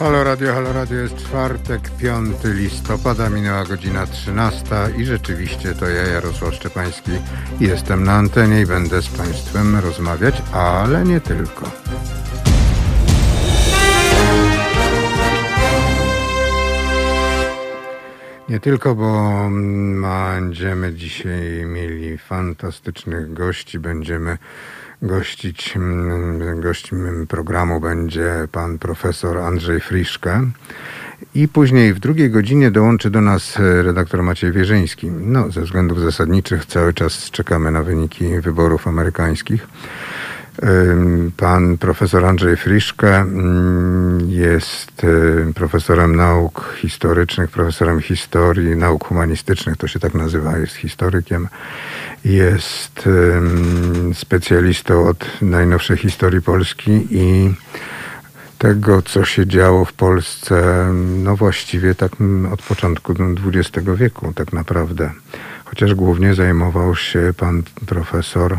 Halo Radio, Halo Radio jest czwartek, 5 listopada, minęła godzina 13 i rzeczywiście to ja, Jarosław Szczepański, jestem na antenie i będę z Państwem rozmawiać, ale nie tylko. Nie tylko, bo będziemy dzisiaj mieli fantastycznych gości, będziemy gościć, mm, gościem programu będzie pan profesor Andrzej Friszke. I później w drugiej godzinie dołączy do nas redaktor Maciej Wierzyński. No, ze względów zasadniczych cały czas czekamy na wyniki wyborów amerykańskich. Pan profesor Andrzej Friszke mm, jest profesorem nauk historycznych, profesorem historii, nauk humanistycznych, to się tak nazywa, jest historykiem. Jest specjalistą od najnowszej historii Polski i tego, co się działo w Polsce, no właściwie tak od początku XX wieku, tak naprawdę. Chociaż głównie zajmował się pan profesor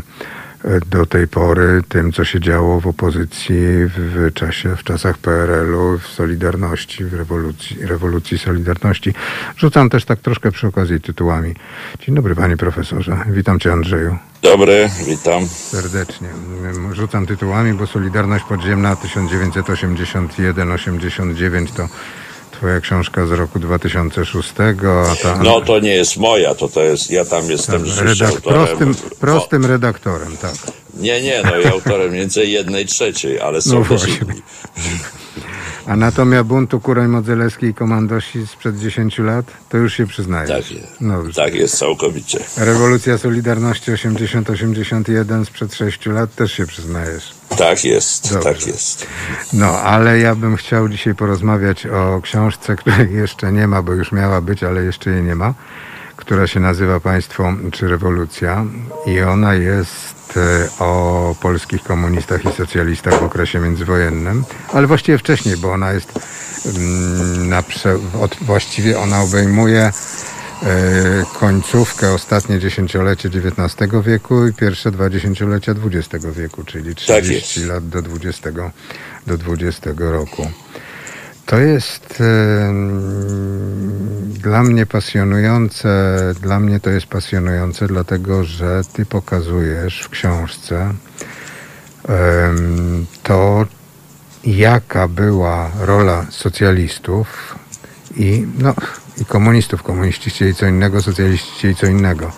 do tej pory tym, co się działo w opozycji w czasie, w czasach PRL-u, w Solidarności, w rewolucji, rewolucji Solidarności. Rzucam też tak troszkę przy okazji tytułami. Dzień dobry panie profesorze. Witam cię Andrzeju. Dobry, witam. Serdecznie. Rzucam tytułami, bo Solidarność Podziemna 1981-89 to twoja książka z roku 2006. A ta... No to nie jest moja, to to jest, ja tam jestem tak, redak- prostym, prostym redaktorem, tak. Nie, nie, no i autorem więcej jednej trzeciej, ale są No też inni. Anatomia buntu Kurej Modzelewskiej i Komandosi sprzed 10 lat, to już się przyznajesz. Tak jest. No. Tak jest całkowicie. Rewolucja Solidarności 80-81 sprzed 6 lat też się przyznajesz. Tak jest, Dobrze. tak jest. No, ale ja bym chciał dzisiaj porozmawiać o książce, której jeszcze nie ma, bo już miała być, ale jeszcze jej nie ma, która się nazywa Państwo czy Rewolucja i ona jest e, o polskich komunistach i socjalistach w okresie międzywojennym, ale właściwie wcześniej, bo ona jest mm, na właściwie ona obejmuje końcówkę, ostatnie dziesięciolecie XIX wieku i pierwsze dwa dziesięciolecia XX wieku, czyli 30 jest. lat do 20, do 20 roku. To jest dla mnie pasjonujące, dla mnie to jest pasjonujące, dlatego że ty pokazujesz w książce to, jaka była rola socjalistów i, no, i komunistów. Komuniści chcieli co innego, socjaliści chcieli co innego.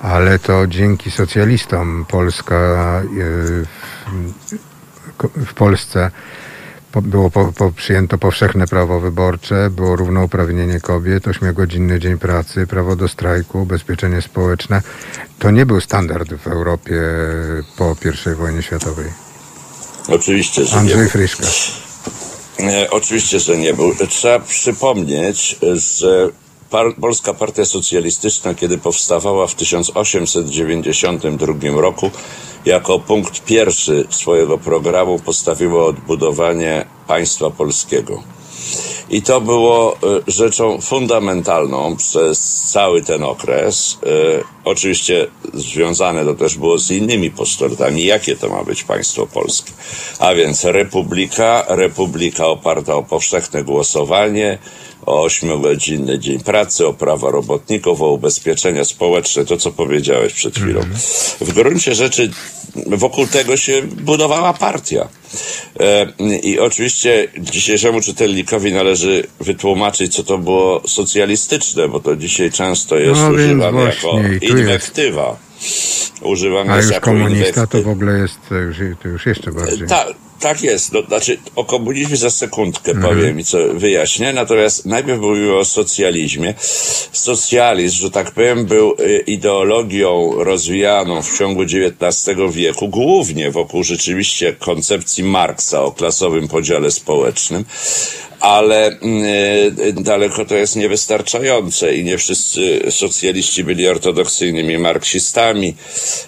Ale to dzięki socjalistom Polska e, w, Polsce po, było po, po, przyjęto powszechne prawo wyborcze, było równouprawnienie kobiet, ośmiogodzinny dzień pracy, prawo do strajku, ubezpieczenie społeczne. To nie był standard w Europie po I wojnie światowej. Oczywiście, że nie Andrzej. Friszka. E, Oczywiście, że nie był. Trzeba przypomnieć, że par Polska Partia Socjalistyczna, kiedy powstawała w 1892 roku, jako punkt pierwszy swojego programu postawiła odbudowanie państwa polskiego. I to było e, rzeczą fundamentalną przez cały ten okres. E, Oczywiście związane to też było z innymi postulatami, jakie to ma być państwo polskie. A więc republika, republika oparta o powszechne głosowanie, o ośmiogodzinny dzień pracy, o prawa robotników, o ubezpieczenia społeczne, to co powiedziałeś przed chwilą. W gruncie rzeczy wokół tego się budowała partia. E, I oczywiście dzisiejszemu czytelnikowi należy wytłumaczyć, co to było socjalistyczne, bo to dzisiaj często jest No używane jako i tu jest. inwektywa. Używane A już jako komunista to inwektywa. w ogóle jest to już, to już jeszcze bardziej. Tak, tak jest. No, znaczy, o komunizmie za sekundkę Mhm. powiem i co wyjaśnię. Natomiast najpierw mówimy o socjalizmie. Socjalizm, że tak powiem, był y, ideologią rozwijaną w ciągu XIX wieku, głównie wokół rzeczywiście koncepcji Marksa o klasowym podziale społecznym. Ale y, daleko to jest niewystarczające i nie wszyscy socjaliści byli ortodoksyjnymi marksistami.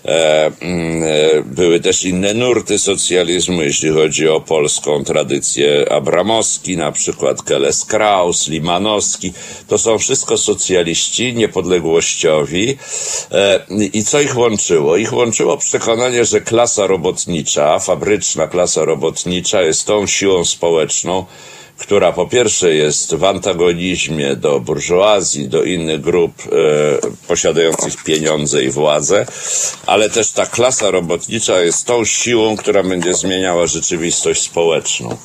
E, mm, e, były też inne nurty socjalizmu, jeśli chodzi o polską tradycję Abramowski, na przykład Keles Kraus, Limanowski. To są wszystko socjaliści niepodległościowi. E, I co ich łączyło? Ich łączyło przekonanie, że klasa robotnicza, fabryczna klasa robotnicza jest tą siłą społeczną, która po pierwsze jest w antagonizmie do burżuazji, do innych grup e, posiadających pieniądze i władzę, ale też ta klasa robotnicza jest tą siłą, która będzie zmieniała rzeczywistość społeczną.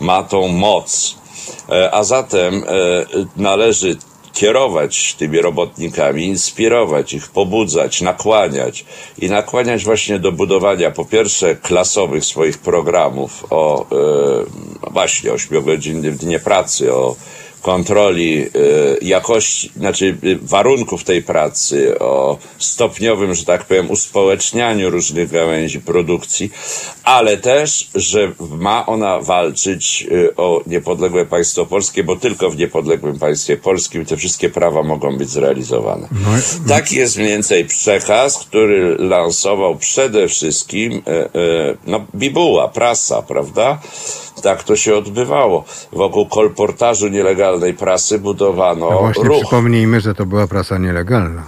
Ma tą moc. E, a zatem e, należy kierować tymi robotnikami, inspirować ich, pobudzać, nakłaniać. I nakłaniać właśnie do budowania po pierwsze klasowych swoich programów o e, właśnie ośmiogodzinnym dnie pracy, o kontroli y, jakości, znaczy y, warunków tej pracy, o stopniowym, że tak powiem, uspołecznianiu różnych gałęzi produkcji, ale też, że ma ona walczyć y, o niepodległe państwo polskie, bo tylko w niepodległym państwie polskim te wszystkie prawa mogą być zrealizowane. No. Taki jest mniej więcej przekaz, który lansował przede wszystkim no, bibuła, prasa, prawda? Tak to się odbywało. Wokół kolportażu nielegalnej prasy budowano no właśnie ruch. przypomnijmy, że to była prasa nielegalna.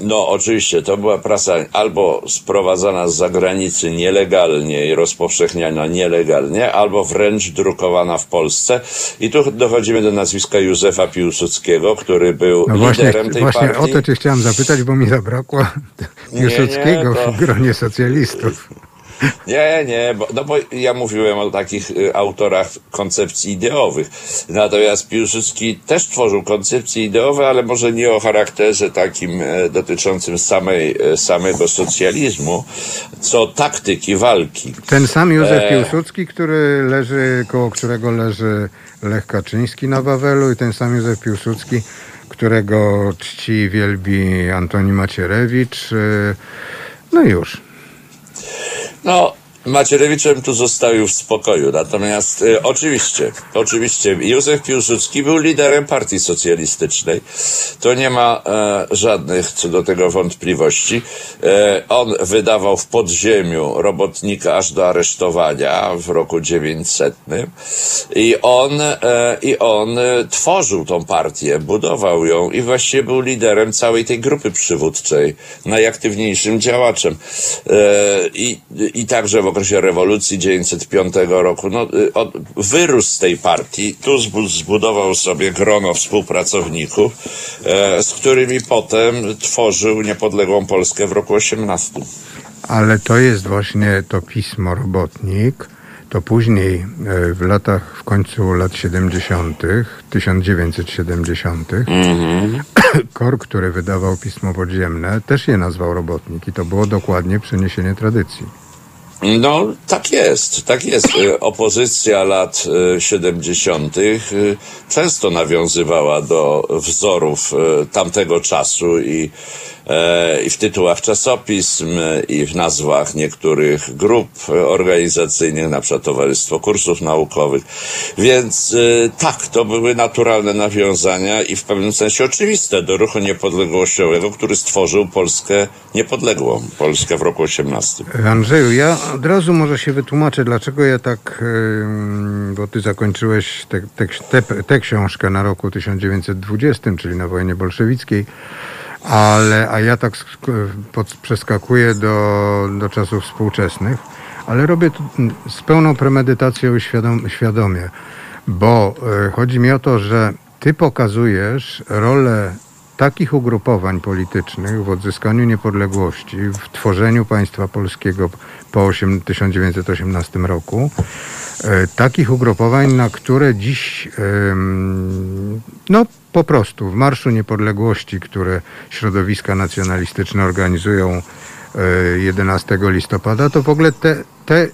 No, oczywiście, to była prasa albo sprowadzana z zagranicy nielegalnie i rozpowszechniana nielegalnie, albo wręcz drukowana w Polsce. I tu dochodzimy do nazwiska Józefa Piłsudskiego, który był no liderem właśnie, tej właśnie partii. Właśnie o to cię chciałem zapytać, bo mi zabrakło Piłsudskiego nie, nie, to... w gronie socjalistów. Nie, nie, bo, no bo ja mówiłem o takich y, autorach koncepcji ideowych. Natomiast Piłsudski też tworzył koncepcje ideowe, ale może nie o charakterze takim e, dotyczącym samej, e, samego socjalizmu, co taktyki walki. Ten sam Józef e... Piłsudski, który leży, koło którego leży Lech Kaczyński na Wawelu i ten sam Józef Piłsudski, którego czci i wielbi Antoni Macierewicz. No i już. No, Macierewiczem tu zostawił w spokoju. Natomiast y, oczywiście, oczywiście Józef Piłsudski był liderem partii socjalistycznej. To nie ma e, żadnych co do tego wątpliwości. E, on wydawał w podziemiu robotnika aż do aresztowania w roku 900. I on, e, i on tworzył tą partię, budował ją i właściwie był liderem całej tej grupy przywódczej, najaktywniejszym działaczem. E, I, I także w okresie rewolucji 905 roku, no, y, od, wyrósł z tej partii, tu zbudował sobie grono współpracowników, e, z którymi potem tworzył niepodległą Polskę w roku 18. Ale to jest właśnie to pismo Robotnik, to później e, w latach, w końcu lat 70., 1970., mm-hmm. KOR, który wydawał pismo podziemne, też je nazwał Robotnik i to było dokładnie przeniesienie tradycji. No, tak jest, tak jest. Y, opozycja lat 70. Y, często nawiązywała do wzorów tamtego czasu i i w tytułach czasopism, i w nazwach niektórych grup organizacyjnych, na przykład Towarzystwo Kursów Naukowych. Więc e, tak, to były naturalne nawiązania i w pewnym sensie oczywiste do ruchu niepodległościowego, który stworzył Polskę niepodległą, Polskę w roku 18. Andrzeju, ja od razu może się wytłumaczę, dlaczego ja tak, bo ty zakończyłeś tę książkę na roku 1920, czyli na wojnie bolszewickiej, ale, a ja tak przeskakuję do, do czasów współczesnych, ale robię to z pełną premedytacją i świadom, świadomie, bo y, chodzi mi o to, że ty pokazujesz rolę takich ugrupowań politycznych w odzyskaniu niepodległości, w tworzeniu państwa polskiego po 8, 1918 roku, e, takich ugrupowań, na które dziś no, po prostu w Marszu Niepodległości, które środowiska nacjonalistyczne organizują 11 e, listopada, to w ogóle te, te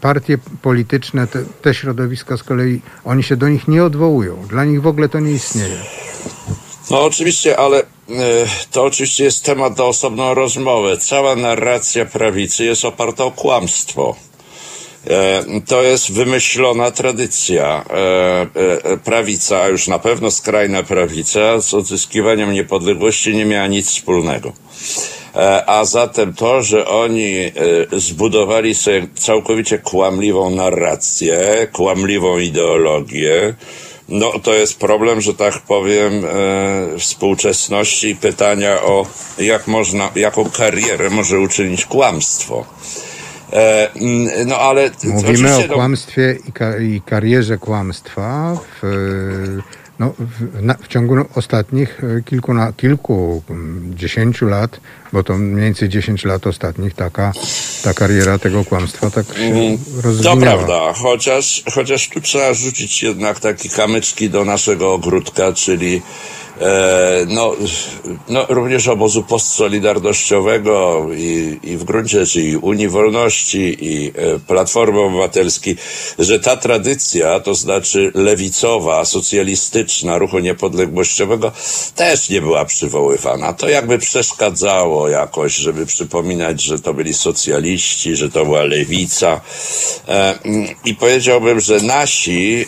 partie polityczne, te, te środowiska z kolei, oni się do nich nie odwołują. Dla nich w ogóle to nie istnieje. No oczywiście, ale e, to oczywiście jest temat na osobną rozmowę. Cała narracja prawicy jest oparta o kłamstwo. E, to jest wymyślona tradycja. E, prawica, a już na pewno skrajna prawica, z odzyskiwaniem niepodległości nie miała nic wspólnego. A zatem to, że oni zbudowali sobie całkowicie kłamliwą narrację, kłamliwą ideologię, no to jest problem, że tak powiem, e, współczesności i pytania o jak można, jaką karierę może uczynić kłamstwo. E, no ale... Mówimy o no- kłamstwie i, ka i karierze kłamstwa w no, w, na, w ciągu ostatnich e, kilku, na, kilku, dziesięciu lat, bo to mniej więcej dziesięć lat ostatnich, taka, ta kariera tego kłamstwa tak się mm, rozwinęła. To prawda, chociaż, chociaż tu trzeba rzucić jednak takie kamyczki do naszego ogródka, czyli no, no, również obozu postsolidarnościowego i, i w gruncie rzeczy i Unii Wolności i e, Platformy Obywatelskiej, że ta tradycja, to znaczy lewicowa, socjalistyczna ruchu niepodległościowego też nie była przywoływana. To jakby przeszkadzało jakoś, żeby przypominać, że to byli socjaliści, że to była lewica. E, I powiedziałbym, że nasi,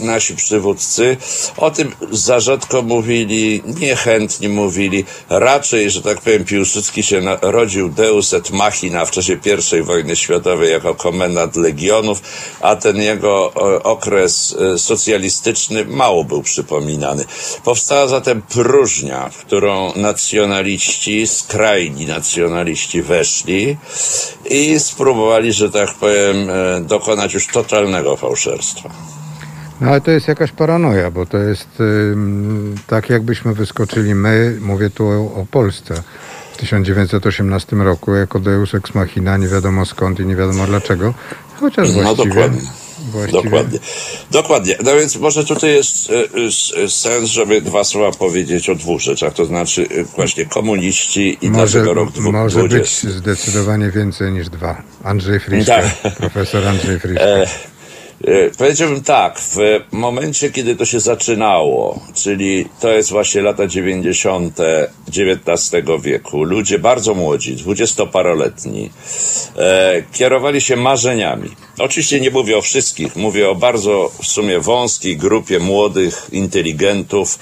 nasi przywódcy o tym za rzadko mówią mówili, niechętnie mówili. Raczej, że tak powiem, Piłsudski się narodził deus et machina w czasie I wojny światowej jako komendant legionów, a ten jego okres e, socjalistyczny mało był przypominany. Powstała zatem próżnia, w którą nacjonaliści, skrajni nacjonaliści weszli i spróbowali, że tak powiem, e, dokonać już totalnego fałszerstwa. No ale to jest jakaś paranoja, bo to jest tak jakbyśmy wyskoczyli my, mówię tu o, o Polsce, w 1918 roku jako Deus Ex Machina, nie wiadomo skąd i nie wiadomo dlaczego, chociaż no, właściwie... No dokładnie. Właściwie. Dokładnie. Dokładnie. No więc może tutaj jest y, y, sens, żeby dwa słowa powiedzieć o dwóch rzeczach, to znaczy y, właśnie komuniści i może, dlaczego rok dwóch Może być zdecydowanie więcej niż dwa. Andrzej Friszka, tak. profesor Andrzej Friszka. E powiedziałbym tak, w momencie, kiedy to się zaczynało, czyli to jest właśnie lata 90. XIX wieku, ludzie bardzo młodzi, dwudziestoparoletni, e, kierowali się marzeniami. Oczywiście nie mówię o wszystkich, mówię o bardzo w sumie wąskiej grupie młodych inteligentów,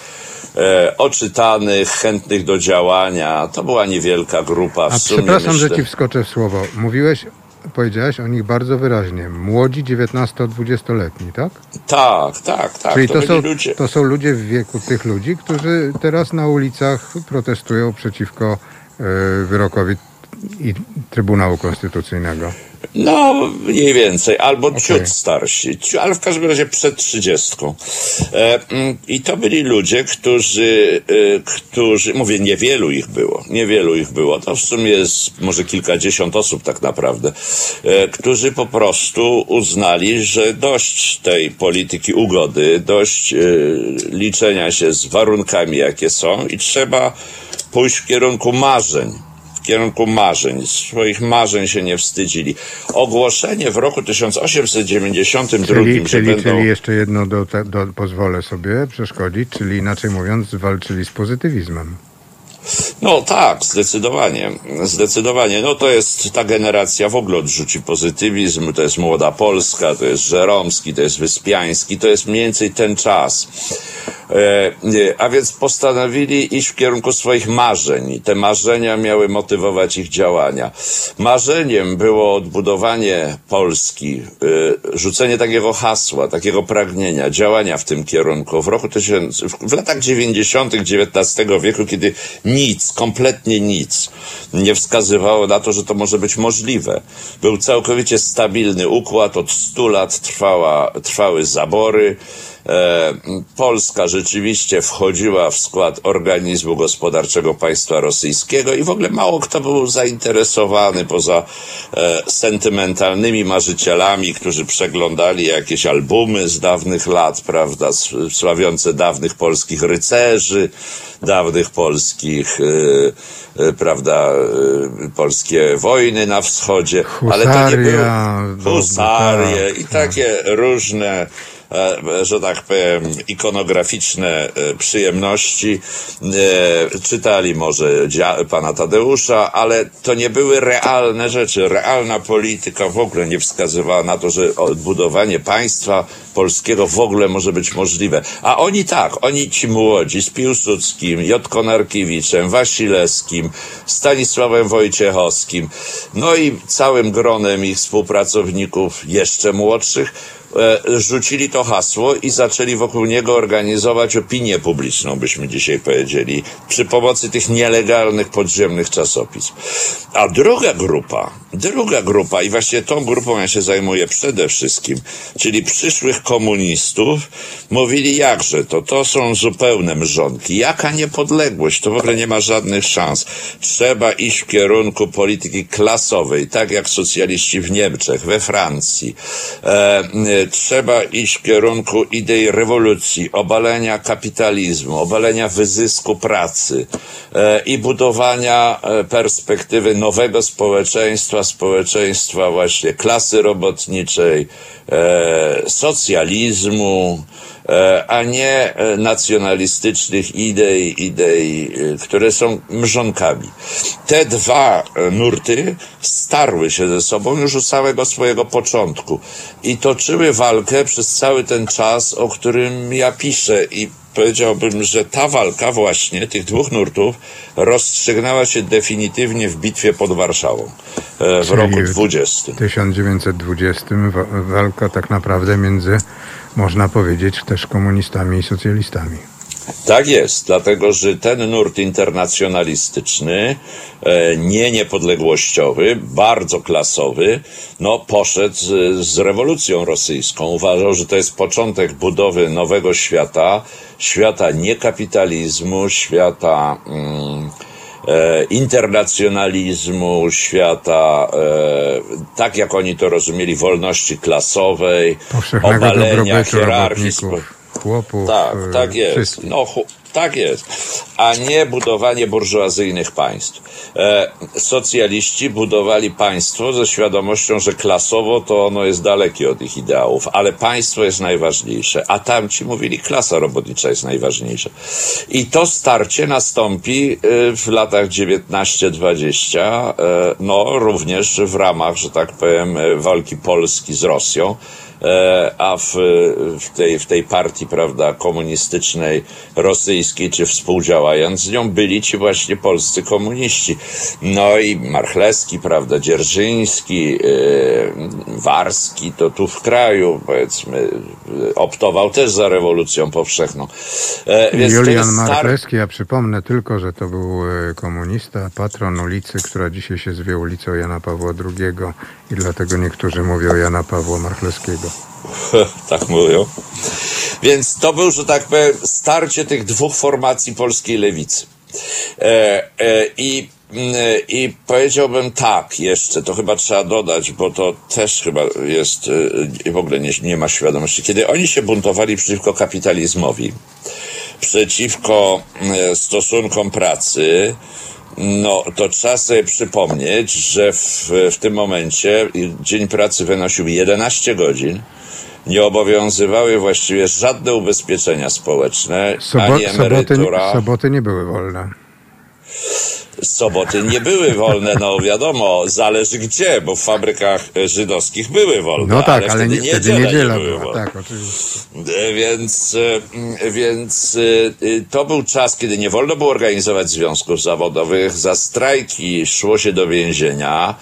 e, oczytanych, chętnych do działania. To była niewielka grupa. W A sumie przepraszam, myślę... że ci wskoczę w słowo. Mówiłeś powiedziałeś o nich bardzo wyraźnie. Młodzi 19-20-letni, tak? Tak, tak, tak. Czyli to, to są, ludzie... to są ludzie w wieku tych ludzi, którzy teraz na ulicach protestują przeciwko y, wyrokowi i Trybunału Konstytucyjnego. No, mniej więcej, albo okay. ciut starsi, ale w każdym razie przed trzydziestką. E, mm, I to byli ludzie, którzy, e, którzy, mówię, niewielu ich było, niewielu ich było, to w sumie jest może kilkadziesiąt osób tak naprawdę, e, którzy po prostu uznali, że dość tej polityki ugody, dość liczenia się z warunkami, jakie są i trzeba pójść w kierunku marzeń kierunku marzeń. Swoich marzeń się nie wstydzili. Ogłoszenie w roku 1892, czyli, czyli, będą... czyli jeszcze jedno do, do, pozwolę sobie przeszkodzić, czyli inaczej mówiąc walczyli z pozytywizmem. No tak, zdecydowanie. Zdecydowanie. No to jest ta generacja w ogóle odrzuci pozytywizm, to jest Młoda Polska, to jest Żeromski, to jest Wyspiański, to jest mniej więcej ten czas. E, a więc postanowili iść w kierunku swoich marzeń. Te marzenia miały motywować ich działania. Marzeniem było odbudowanie Polski, e, rzucenie takiego hasła, takiego pragnienia, działania w tym kierunku. W roku tysiąc, w latach 90. XIX wieku, kiedy nic, kompletnie nic nie wskazywało na to, że to może być możliwe. Był całkowicie stabilny układ, od 100 lat trwała, trwały zabory, E, Polska rzeczywiście wchodziła w skład organizmu gospodarczego państwa rosyjskiego i w ogóle mało kto był zainteresowany poza e, sentymentalnymi marzycielami, którzy przeglądali jakieś albumy z dawnych lat, prawda, sławiące dawnych polskich rycerzy, dawnych polskich, e, prawda, polskie wojny na wschodzie, Husaria, ale to nie było husarie tak, i takie różne E, że tak powiem, ikonograficzne e, przyjemności. E, czytali może pana Tadeusza, ale to nie były realne rzeczy. Realna polityka w ogóle nie wskazywała na to, że odbudowanie państwa polskiego w ogóle może być możliwe. A oni tak, oni ci młodzi z Piłsudskim, J. Konarkiewiczem, Wasilewskim, Stanisławem Wojciechowskim, no i całym gronem ich współpracowników jeszcze młodszych, E, rzucili to hasło i zaczęli wokół niego organizować opinię publiczną, byśmy dzisiaj powiedzieli, przy pomocy tych nielegalnych podziemnych czasopism. A druga grupa Druga grupa, i właśnie tą grupą ja się zajmuję przede wszystkim, czyli przyszłych komunistów, mówili jakże to, to są zupełne mrzonki. Jaka niepodległość? To w ogóle nie ma żadnych szans. Trzeba iść w kierunku polityki klasowej, tak jak socjaliści w Niemczech, we Francji. E, trzeba iść w kierunku idei rewolucji, obalenia kapitalizmu, obalenia wyzysku pracy e, i budowania e, perspektywy nowego społeczeństwa, społeczeństwa właśnie klasy robotniczej, e, socjalizmu, e, a nie e, nacjonalistycznych idei, idei, e, które są mrzonkami. Te dwa e, nurty starły się ze sobą już od samego swojego początku i toczyły walkę przez cały ten czas, o którym ja piszę i powiedziałbym, że ta walka właśnie tych dwóch nurtów rozstrzygnęła się definitywnie w bitwie pod Warszawą e, w Czyli roku 20. W 1920 walka tak naprawdę między, można powiedzieć, też komunistami i socjalistami. Tak jest, dlatego że ten nurt internacjonalistyczny, e, nie niepodległościowy, bardzo klasowy, no poszedł z, z rewolucją rosyjską. Uważał, że to jest początek budowy nowego świata, świata niekapitalizmu, świata mm, e, internacjonalizmu, świata, e, tak jak oni to rozumieli, wolności klasowej, obalenia hierarchii. robotników, chłopów. tak, e, tak jest. wszystkich. No, tak jest. A nie budowanie burżuazyjnych państw. E, socjaliści budowali państwo ze świadomością, że klasowo to ono jest dalekie od ich ideałów, ale państwo jest najważniejsze. A tamci mówili, klasa robotnicza jest najważniejsza. I to starcie nastąpi e, w latach 19-20, e, no również w ramach, że tak powiem, walki Polski z Rosją. E, a w, w, tej, w tej partii, prawda, komunistycznej, rosyjskiej, czy współdziałając z nią, byli ci właśnie polscy komuniści. No i Marchlewski, prawda, Dzierżyński, e, Warski, to tu w kraju, powiedzmy, optował też za rewolucją powszechną. E, więc Julian star- Marchlewski, ja przypomnę tylko, że to był komunista, patron ulicy, która dzisiaj się zwie ulicą Jana Pawła II i dlatego niektórzy mówią Jana Pawła Tak mówią. Więc to był, że tak powiem, starcie tych dwóch formacji polskiej lewicy. E, e, i, mm, I powiedziałbym tak, jeszcze to chyba trzeba dodać, bo to też chyba jest, e, w ogóle nie, nie ma świadomości. Kiedy oni się buntowali przeciwko kapitalizmowi, przeciwko e, stosunkom pracy, no, to trzeba sobie przypomnieć, że w, w tym momencie dzień pracy wynosił 11 godzin. Nie obowiązywały właściwie żadne ubezpieczenia społeczne, Sobot, ani soboty, emerytura. soboty nie były wolne. Soboty nie były wolne, no wiadomo, zależy gdzie, bo w fabrykach e, żydowskich były wolne. No tak, ale, wtedy nie, wtedy niedziele niedziela nie były była. wolne. Tak, oczywiście. E, Więc, e, więc e, to był czas, kiedy nie wolno było organizować związków zawodowych. Za strajki szło się do więzienia.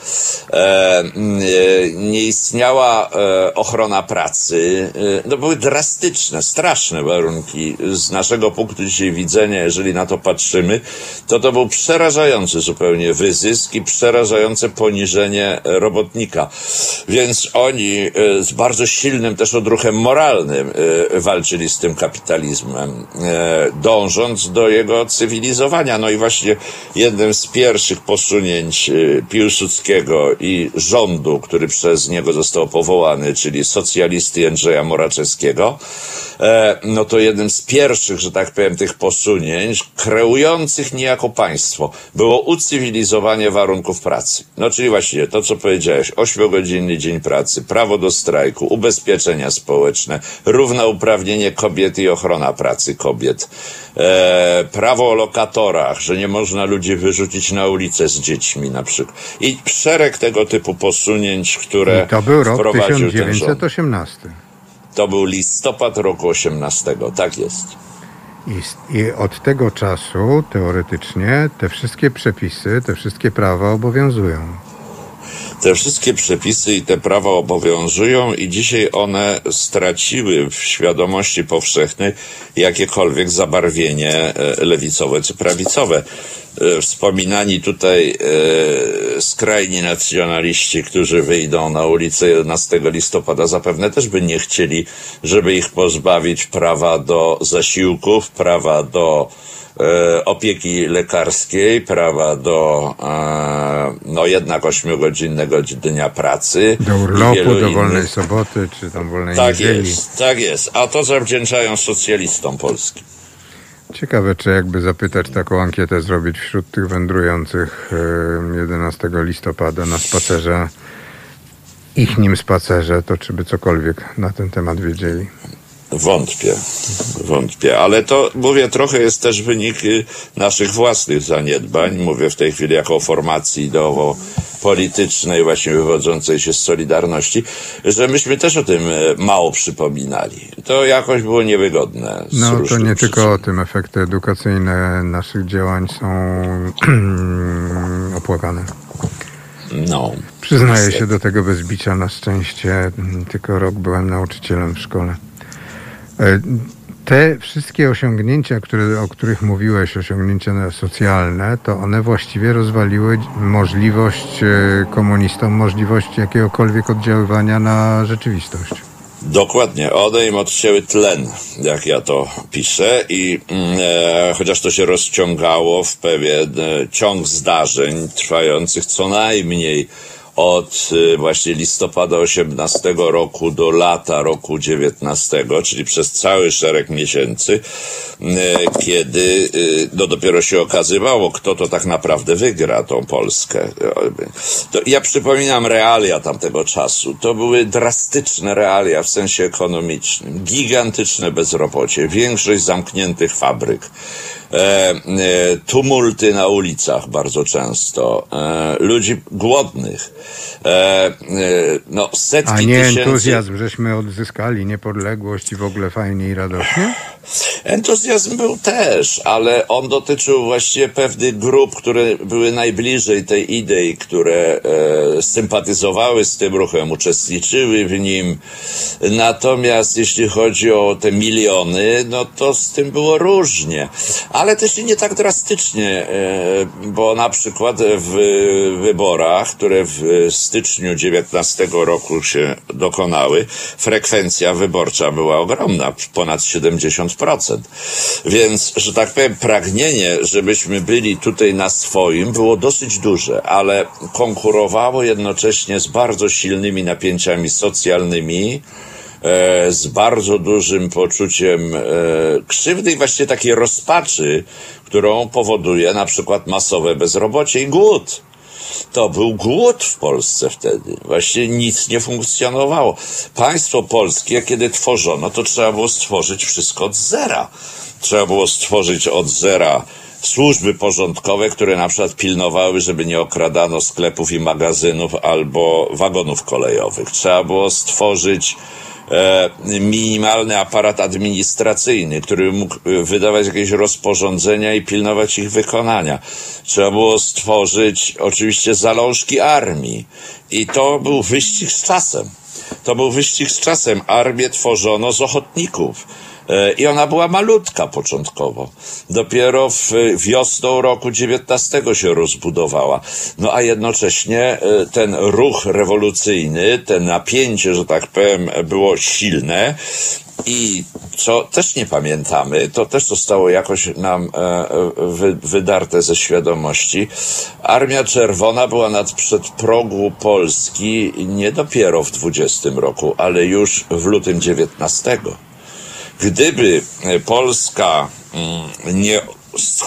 M, e, Nie istniała ochrona pracy. No były drastyczne, straszne warunki. Z naszego punktu dzisiaj widzenia, jeżeli na to patrzymy, to to był przerażający zupełnie wyzysk i przerażające poniżenie robotnika. Więc oni e, z bardzo silnym też odruchem moralnym e, walczyli z tym kapitalizmem, e, dążąc do jego cywilizowania. No i właśnie jednym z pierwszych posunięć e, Piłsudskiego i rządu, który przez niego został powołany, czyli socjalisty Jędrzeja Moraczewskiego, e, no to jednym z pierwszych, że tak powiem, tych posunięć, kreujących niejako państwo, było ucywilizowanie warunków pracy. No czyli właściwie to, co powiedziałeś, ośmiogodzinny dzień pracy, prawo do strajku, ubezpieczenia społeczne, równouprawnienie kobiet i ochrona pracy kobiet, e, prawo o lokatorach, że nie można ludzi wyrzucić na ulicę z dziećmi na przykład. I szereg tego typu posunięć, które I to był rok wprowadził ten rząd. 1918. To był listopad roku 18, tak jest. I, I od tego czasu teoretycznie te wszystkie przepisy, te wszystkie prawa obowiązują. Te wszystkie przepisy i te prawa obowiązują i dzisiaj one straciły w świadomości powszechnej jakiekolwiek zabarwienie e, lewicowe czy prawicowe. E, Wspominani tutaj skrajni nacjonaliści, którzy wyjdą na ulicę 11 listopada, zapewne też by nie chcieli, żeby ich pozbawić prawa do zasiłków, prawa do e, opieki lekarskiej, prawa do e, no jednak ośmiogodzinnego dnia pracy. Do urlopu, do wolnej innych. soboty, czy tam wolnej tak niedzieli. Tak jest, tak jest. A to zawdzięczają socjalistom polskim. Ciekawe, czy jakby zapytać taką ankietę zrobić wśród tych wędrujących 11 listopada na spacerze, ich nim spacerze, to czy by cokolwiek na ten temat wiedzieli? Wątpię, wątpię, ale to mówię trochę jest też wynik y, naszych własnych zaniedbań. Mówię w tej chwili jako formacji ideowo-politycznej, właśnie wywodzącej się z Solidarności, że myśmy też o tym y, mało przypominali. To jakoś było niewygodne. No to nie przyczyn. tylko o tym. Efekty edukacyjne naszych działań są opłakane. No. Przyznaję się do tego bez bicia na szczęście. Tylko rok byłem nauczycielem w szkole. E, te wszystkie osiągnięcia, które, o których mówiłeś, osiągnięcia socjalne, to one właściwie rozwaliły możliwość e, komunistom, możliwość jakiegokolwiek oddziaływania na rzeczywistość. Dokładnie, one im odcięły tlen, jak ja to piszę, i mm, e, chociaż to się rozciągało w pewien e, ciąg zdarzeń trwających co najmniej od y, właśnie listopada 18 roku do lata roku 19, czyli przez cały szereg miesięcy, y, kiedy y, no dopiero się okazywało, kto to tak naprawdę wygra tą Polskę. To ja przypominam realia tamtego czasu. To były drastyczne realia w sensie ekonomicznym. Gigantyczne bezrobocie, większość zamkniętych fabryk. E, e, tumulty na ulicach bardzo często, e, ludzi głodnych, no setki A nie tysięcy... entuzjazm, żeśmy odzyskali niepodległość i w ogóle fajnie i radośnie? Entuzjazm był też, ale on dotyczył właściwie pewnych grup, które były najbliżej tej idei, które sympatyzowały z tym ruchem, uczestniczyły w nim. Natomiast jeśli chodzi o te miliony, no to z tym było różnie. Ale też i nie tak drastycznie, e, bo na przykład w wyborach, które w styczniu 19 roku się dokonały, frekwencja wyborcza była ogromna, ponad 70 więc, że tak powiem, pragnienie, żebyśmy byli tutaj na swoim, było dosyć duże, ale konkurowało jednocześnie z bardzo silnymi napięciami socjalnymi, z bardzo dużym poczuciem e, krzywdy i właściwie takiej rozpaczy, którą powoduje na przykład masowe bezrobocie i głód. To był głód w Polsce wtedy. Właściwie nic nie funkcjonowało. Państwo polskie, kiedy tworzono, to trzeba było stworzyć wszystko od zera. Trzeba było stworzyć od zera służby porządkowe, które na przykład pilnowały, żeby nie okradano sklepów i magazynów albo wagonów kolejowych. Trzeba było stworzyć E, minimalny aparat administracyjny, który mógł e, wydawać jakieś rozporządzenia i pilnować ich wykonania. Trzeba było stworzyć oczywiście zalążki armii. I to był wyścig z czasem. To był wyścig z czasem. Armię tworzono z ochotników E, I ona była malutka początkowo. Dopiero w wiosną roku 19 się rozbudowała. No a jednocześnie e, ten ruch rewolucyjny, te napięcie, że tak powiem, było silne. I co też nie pamiętamy, to też zostało jakoś nam e, wy, wydarte ze świadomości. Armia Czerwona była nad przedprogu Polski nie dopiero w 20 roku, ale już w lutym 19. Gdyby e, Polska mm, nie,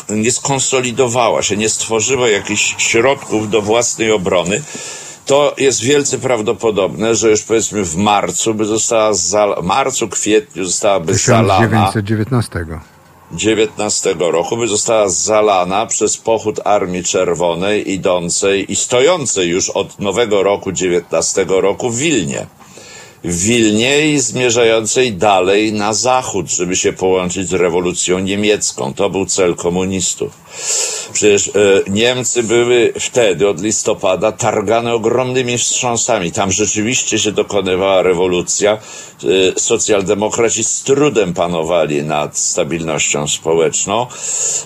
nie skonsolidowała się, nie stworzyła jakichś środków do własnej obrony, to jest wielce prawdopodobne, że już powiedzmy w marcu by została, za, marcu, kwietniu zostałaby 1919. zalana. 19 roku by została zalana przez pochód Armii Czerwonej idącej i stojącej już od nowego roku 19 roku w Wilnie. W Wilnie i zmierzającej dalej na zachód, żeby się połączyć z rewolucją niemiecką. To był cel komunistów. Przecież e, Niemcy były wtedy, od listopada, targane ogromnymi wstrząsami. Tam rzeczywiście się dokonywała rewolucja. E, socjaldemokraci z trudem panowali nad stabilnością społeczną.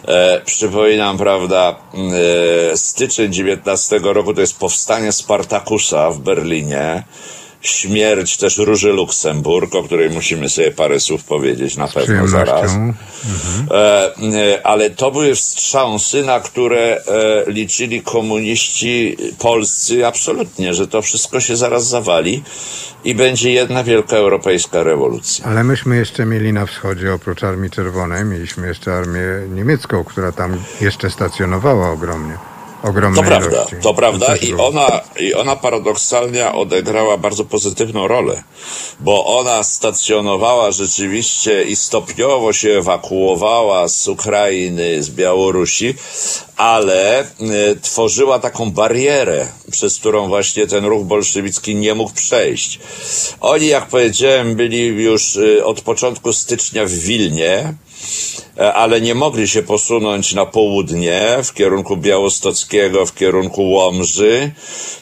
E, przypominam, prawda, e, styczeń 19 roku to jest powstanie Spartakusa w Berlinie śmierć też Róży Luksemburg, o której musimy sobie parę słów powiedzieć na pewno zaraz. Mhm. E, ale to były wstrząsy, na które e, liczyli komuniści polscy absolutnie, że to wszystko się zaraz zawali i będzie jedna wielka europejska rewolucja. Ale myśmy jeszcze mieli na wschodzie, oprócz Armii Czerwonej, mieliśmy jeszcze Armię Niemiecką, która tam jeszcze stacjonowała ogromnie ogromnej To prawda, ilości. to prawda i ona, i ona paradoksalnie odegrała bardzo pozytywną rolę, bo ona stacjonowała rzeczywiście i stopniowo się ewakuowała z Ukrainy, z Białorusi, ale y, tworzyła taką barierę, przez którą właśnie ten ruch bolszewicki nie mógł przejść. Oni, jak powiedziałem, byli już y, od początku stycznia w Wilnie, ale nie mogli się posunąć na południe w kierunku Białostockiego, w kierunku Łomży,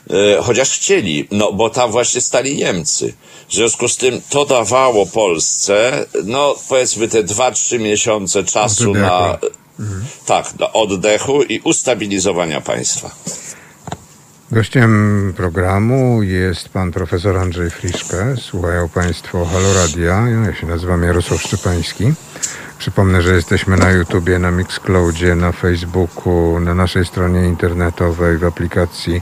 e, chociaż chcieli, no bo tam właśnie stali Niemcy. W związku z tym to dawało Polsce, no powiedzmy te dwa, trzy miesiące czasu na, mhm. tak, na oddechu i ustabilizowania państwa. Gościem programu jest pan profesor Andrzej Friszke. Słuchają państwo Halo Radia. Ja się nazywam Jarosław Szczepański. Przypomnę, że jesteśmy na YouTubie, na Mixcloudzie, na Facebooku, na naszej stronie internetowej, w aplikacji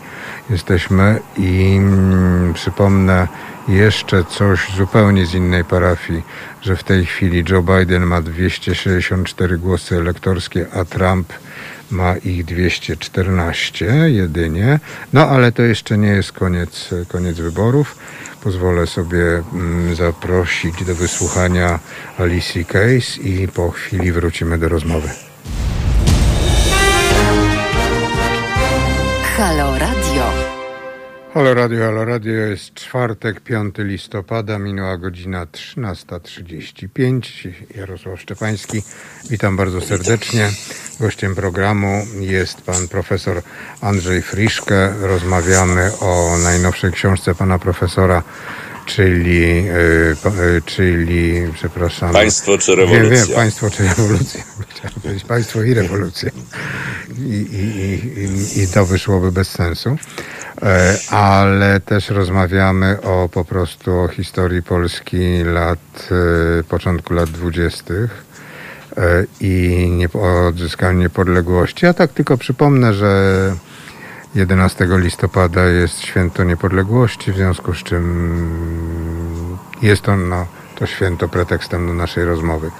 jesteśmy i mm, przypomnę jeszcze coś zupełnie z innej parafii, że w tej chwili Joe Biden ma 264 głosy elektorskie, a Trump ma ich 214 jedynie. No ale to jeszcze nie jest koniec, koniec wyborów pozwolę sobie mm, zaprosić do wysłuchania Alicji Case i po chwili wrócimy do rozmowy. Halo. Halo Radio, Halo Radio jest czwartek, 5 listopada, minęła godzina 13.35. Jarosław Szczepański, witam bardzo serdecznie. Gościem programu jest pan profesor Andrzej Friszke. Rozmawiamy o najnowszej książce pana profesora czyli, yy, czyli, przepraszam. Państwo czy rewolucja? Nie, nie, państwo czy rewolucja. Chciałem powiedzieć państwo i rewolucja. I, i, i, I to wyszłoby bez sensu. E, ale też rozmawiamy o po prostu o historii Polski lat, e, początku lat dwudziestych e, i nie, o odzyskaniu niepodległości. Ja tak tylko przypomnę, że 11 listopada jest święto niepodległości, w związku z czym jest to, no, to święto pretekstem do naszej rozmowy.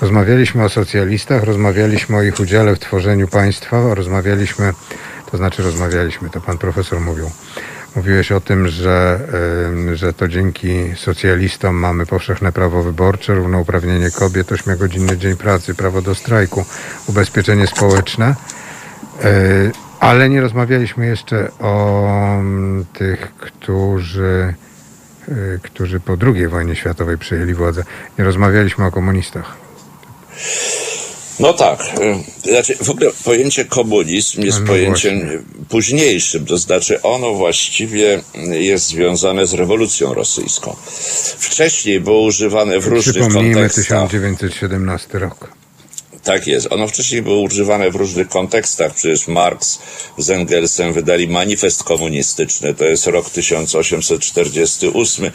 Rozmawialiśmy o socjalistach, rozmawialiśmy o ich udziale w tworzeniu państwa, rozmawialiśmy to znaczy rozmawialiśmy, to pan profesor mówił. Mówiłeś o tym, że, że to dzięki socjalistom mamy powszechne prawo wyborcze, równouprawnienie kobiet, ośmiogodzinny dzień pracy, prawo do strajku, ubezpieczenie społeczne. E, ale nie rozmawialiśmy jeszcze o mm, tych, którzy, e, którzy po II wojnie światowej przejęli władzę. Nie rozmawialiśmy o komunistach. No tak. Y, znaczy, w ogóle pojęcie komunizm jest no pojęciem właśnie. późniejszym, to znaczy ono właściwie jest związane z rewolucją rosyjską. Wcześniej było używane w różnych Przypomnijmy kontekstach. 1917 rok. Tak jest. Ono wcześniej było używane w różnych kontekstach. Przecież Marx z Engelsem wydali manifest komunistyczny. To jest rok 1848.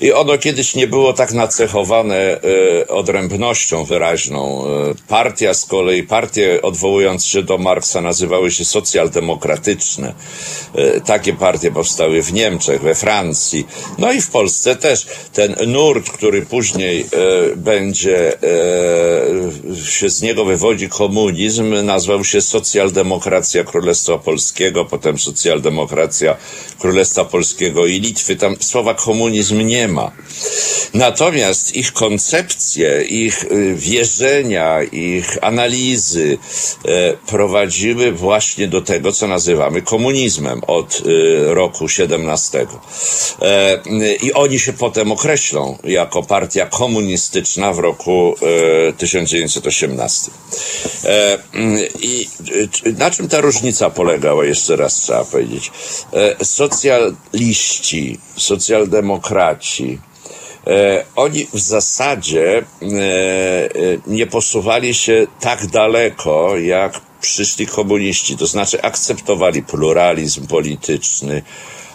I ono kiedyś nie było tak nacechowane e, odrębnością wyraźną. E, partia z kolei, partie odwołując się do Marksa nazywały się socjaldemokratyczne. E, takie partie powstały w Niemczech, we Francji. No i w Polsce też. Ten nurt, który później będzie się z niego wywodzi komunizm, nazwał się Socjaldemokracja Królestwa Polskiego, potem Socjaldemokracja Królestwa Polskiego i Litwy. Tam słowa komunizm nie ma. Natomiast ich koncepcje, ich y, wierzenia, ich analizy e, prowadziły właśnie do tego, co nazywamy komunizmem od y, roku 17. E, I oni się potem określą jako partia komunistyczna w roku 1918. E, I na czym ta różnica polegała, jeszcze raz trzeba powiedzieć. Socjaliści, socjaldemokraci, E, oni w zasadzie e, e, nie posuwali się tak daleko, jak przyszli komuniści, to znaczy akceptowali pluralizm polityczny,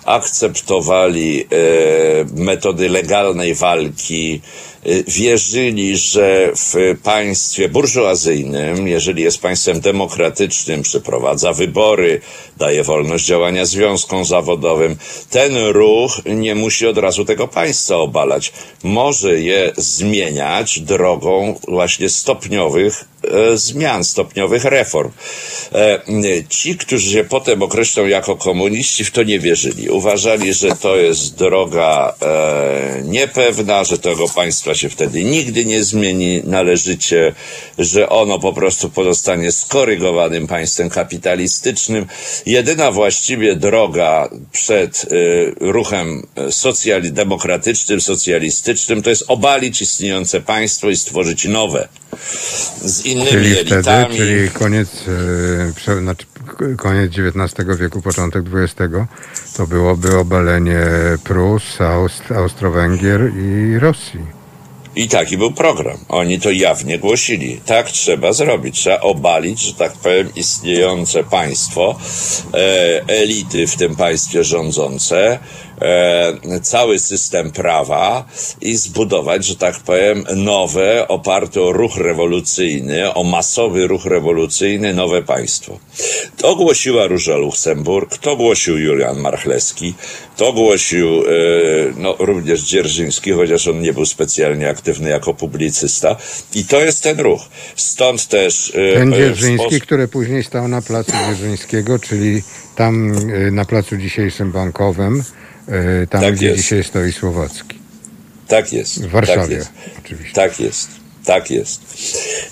akceptowali metody legalnej walki, wierzyli, że w państwie burżuazyjnym, jeżeli jest państwem demokratycznym, przeprowadza wybory, daje wolność działania związkom zawodowym, ten ruch nie musi od razu tego państwa obalać. Może je zmieniać drogą właśnie stopniowych e, zmian, stopniowych reform. E, ci, którzy się potem określą jako komuniści, w to nie wierzyli. Uważali, że to jest droga e, niepewna, że tego państwa się wtedy nigdy nie zmieni należycie, że ono po prostu pozostanie skorygowanym państwem kapitalistycznym. Jedyna właściwie droga przed y, ruchem socjali demokratycznym, socjalistycznym to jest obalić istniejące państwo i stworzyć nowe z innymi czyli elitami. Wtedy, czyli koniec, y, znaczy koniec XIX wieku, początek XX, to byłoby obalenie Prus, Aust Austro-Węgier i Rosji. I taki był program. Oni to jawnie głosili. Tak trzeba zrobić. Trzeba obalić, że tak powiem, istniejące państwo, e, elity w tym państwie rządzące, cały system prawa i zbudować, że tak powiem, nowe, oparte o ruch rewolucyjny, o masowy ruch rewolucyjny, nowe państwo. To głosiła Róża Luksemburg, to głosił Julian Marchlewski, to głosił e, no, również Dzierżyński, chociaż on nie był specjalnie aktywny jako publicysta. I to jest ten ruch. Stąd też... E, ten Dzierżyński, sposób... który później stał na placu Dzierżyńskiego, czyli tam e, na placu dzisiejszym bankowym, tam tak gdzie jest. dzisiaj stoi Słowacki. Tak jest. W Warszawie tak jest. oczywiście. Tak jest. Tak jest.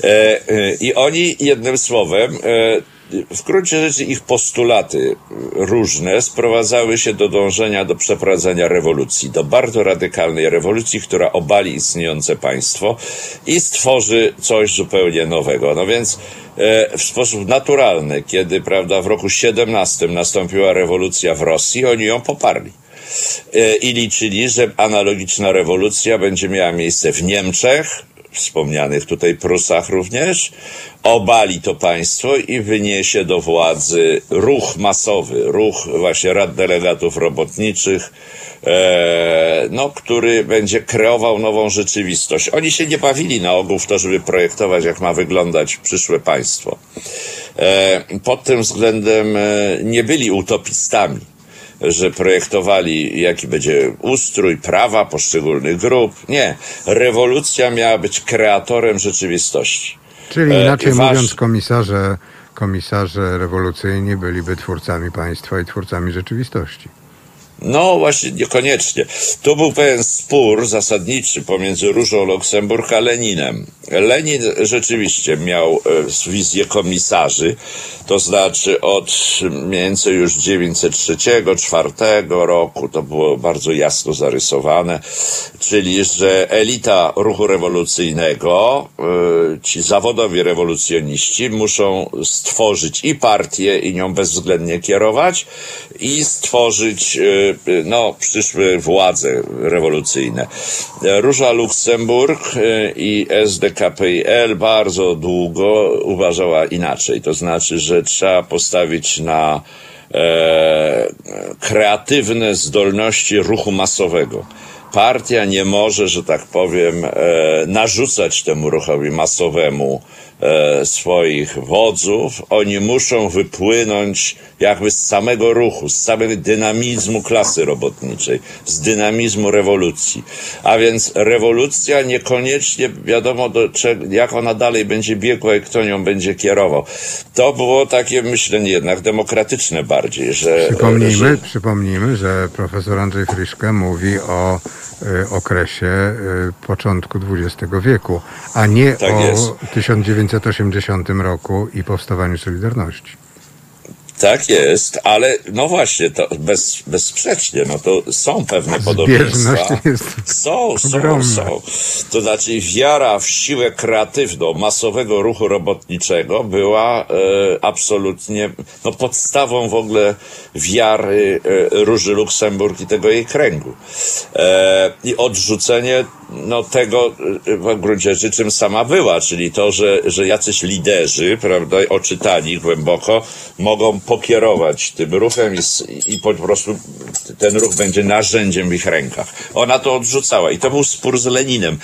E, e, I oni jednym słowem e, w gruncie rzeczy ich postulaty różne sprowadzały się do dążenia do przeprowadzenia rewolucji, do bardzo radykalnej rewolucji, która obali istniejące państwo i stworzy coś zupełnie nowego. No więc e, w sposób naturalny, kiedy prawda, w roku 17 nastąpiła rewolucja w Rosji, oni ją poparli e, i liczyli, że analogiczna rewolucja będzie miała miejsce w Niemczech, wspomnianych tutaj Prusach również, obali to państwo i wyniesie do władzy ruch masowy, ruch właśnie rad delegatów robotniczych, e, no, który będzie kreował nową rzeczywistość. Oni się nie bawili na ogół w to, żeby projektować, jak ma wyglądać przyszłe państwo. E, pod tym względem e, nie byli utopistami że projektowali, jaki będzie ustrój prawa poszczególnych grup. Nie. Rewolucja miała być kreatorem rzeczywistości. Czyli e, inaczej wasz... mówiąc, komisarze, komisarze rewolucyjni byliby twórcami państwa i twórcami rzeczywistości. No właśnie, niekoniecznie. Tu był pewien spór zasadniczy pomiędzy Różą Luksemburg a Leninem. Lenin rzeczywiście miał e, wizję komisarzy, to znaczy od mniej więcej już 903-4 roku, to było bardzo jasno zarysowane, czyli że elita ruchu rewolucyjnego, e, ci zawodowi rewolucjoniści muszą stworzyć i partię i nią bezwzględnie kierować i stworzyć e, no, przyszłe władze rewolucyjne. Róża Luksemburg e, i SDKPIL bardzo długo uważała inaczej. To znaczy, że trzeba postawić na e, kreatywne zdolności ruchu masowego partia nie może, że tak powiem, e, narzucać temu ruchowi masowemu e, swoich wodzów. Oni muszą wypłynąć jakby z samego ruchu, z samego dynamizmu klasy robotniczej, z dynamizmu rewolucji. A więc rewolucja niekoniecznie wiadomo, do czego, jak ona dalej będzie biegła i kto nią będzie kierował. To było takie myślenie jednak demokratyczne bardziej, że... Przypomnijmy, że... przypomnijmy, że profesor Andrzej Friszke mówi o okresie y, początku XX wieku, a nie tak o jest. 1980 roku i powstawaniu Solidarności. Tak jest, ale no właśnie, to bez, bezsprzecznie, no to są pewne podobieństwa. Są, są, są. To znaczy wiara w siłę kreatywną masowego ruchu robotniczego była e, absolutnie no, podstawą w ogóle wiary e, Róży Luksemburg i tego jej kręgu. E, I odrzucenie no, tego e, w gruncie rzeczy czym sama była, czyli to, że, że jacyś liderzy, prawda, oczytani głęboko, mogą pokierować tym ruchem i, i po prostu ten ruch będzie narzędziem w ich rękach. Ona to odrzucała i to był spór z Leninem.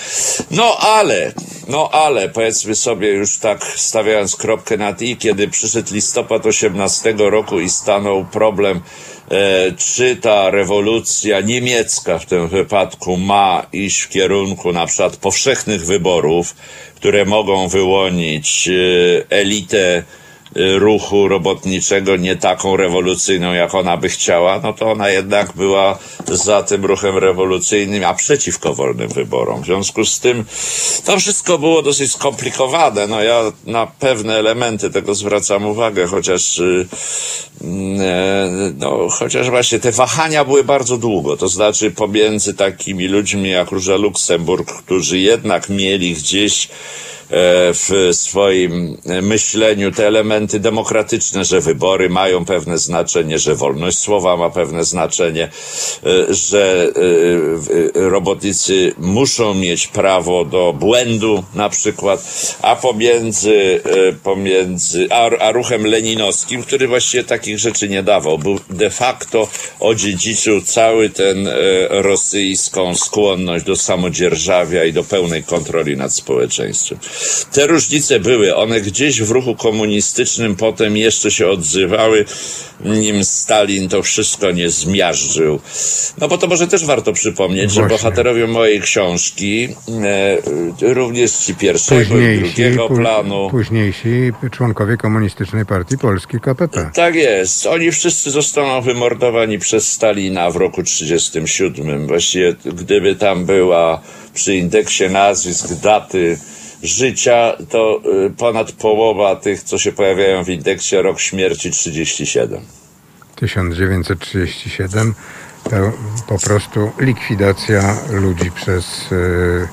No ale, no ale, powiedzmy sobie już tak stawiając kropkę nad i, kiedy przyszedł listopad 18 roku i stanął problem E, czy ta rewolucja niemiecka w tym wypadku ma iść w kierunku na przykład powszechnych wyborów, które mogą wyłonić e, elitę ruchu robotniczego nie taką rewolucyjną, jak ona by chciała, no to ona jednak była za tym ruchem rewolucyjnym, a przeciwko wolnym wyborom. W związku z tym to wszystko było dosyć skomplikowane. No ja na pewne elementy tego zwracam uwagę, chociaż y, mm, e, no, chociaż właśnie te wahania były bardzo długo, to znaczy pomiędzy takimi ludźmi jak Róża Luksemburg, którzy jednak mieli gdzieś w swoim myśleniu te elementy demokratyczne, że wybory mają pewne znaczenie, że wolność słowa ma pewne znaczenie, e, że e, robotnicy muszą mieć prawo do błędu na przykład, a pomiędzy, pomiędzy a, a ruchem leninowskim, który właściwie takich rzeczy nie dawał, był de facto odziedziczył cały ten rosyjską skłonność do samodzierżawia i do pełnej kontroli nad społeczeństwem. Te różnice były, one gdzieś w ruchu komunistycznym potem jeszcze się odzywały, nim Stalin to wszystko nie zmiażdżył. No bo to może też warto przypomnieć, Właśnie. że bohaterowie mojej książki, e, również ci pierwszego późniejsi, i drugiego planu. Późniejsi członkowie Komunistycznej Partii Polski KPP. Tak jest. Oni wszyscy zostaną wymordowani przez Stalina w roku 1937. Właściwie gdyby tam była przy indeksie nazwisk daty życia to y, ponad połowa tych, co się pojawiają w indeksie rok śmierci 37. 1937 to po prostu likwidacja ludzi przez, yy,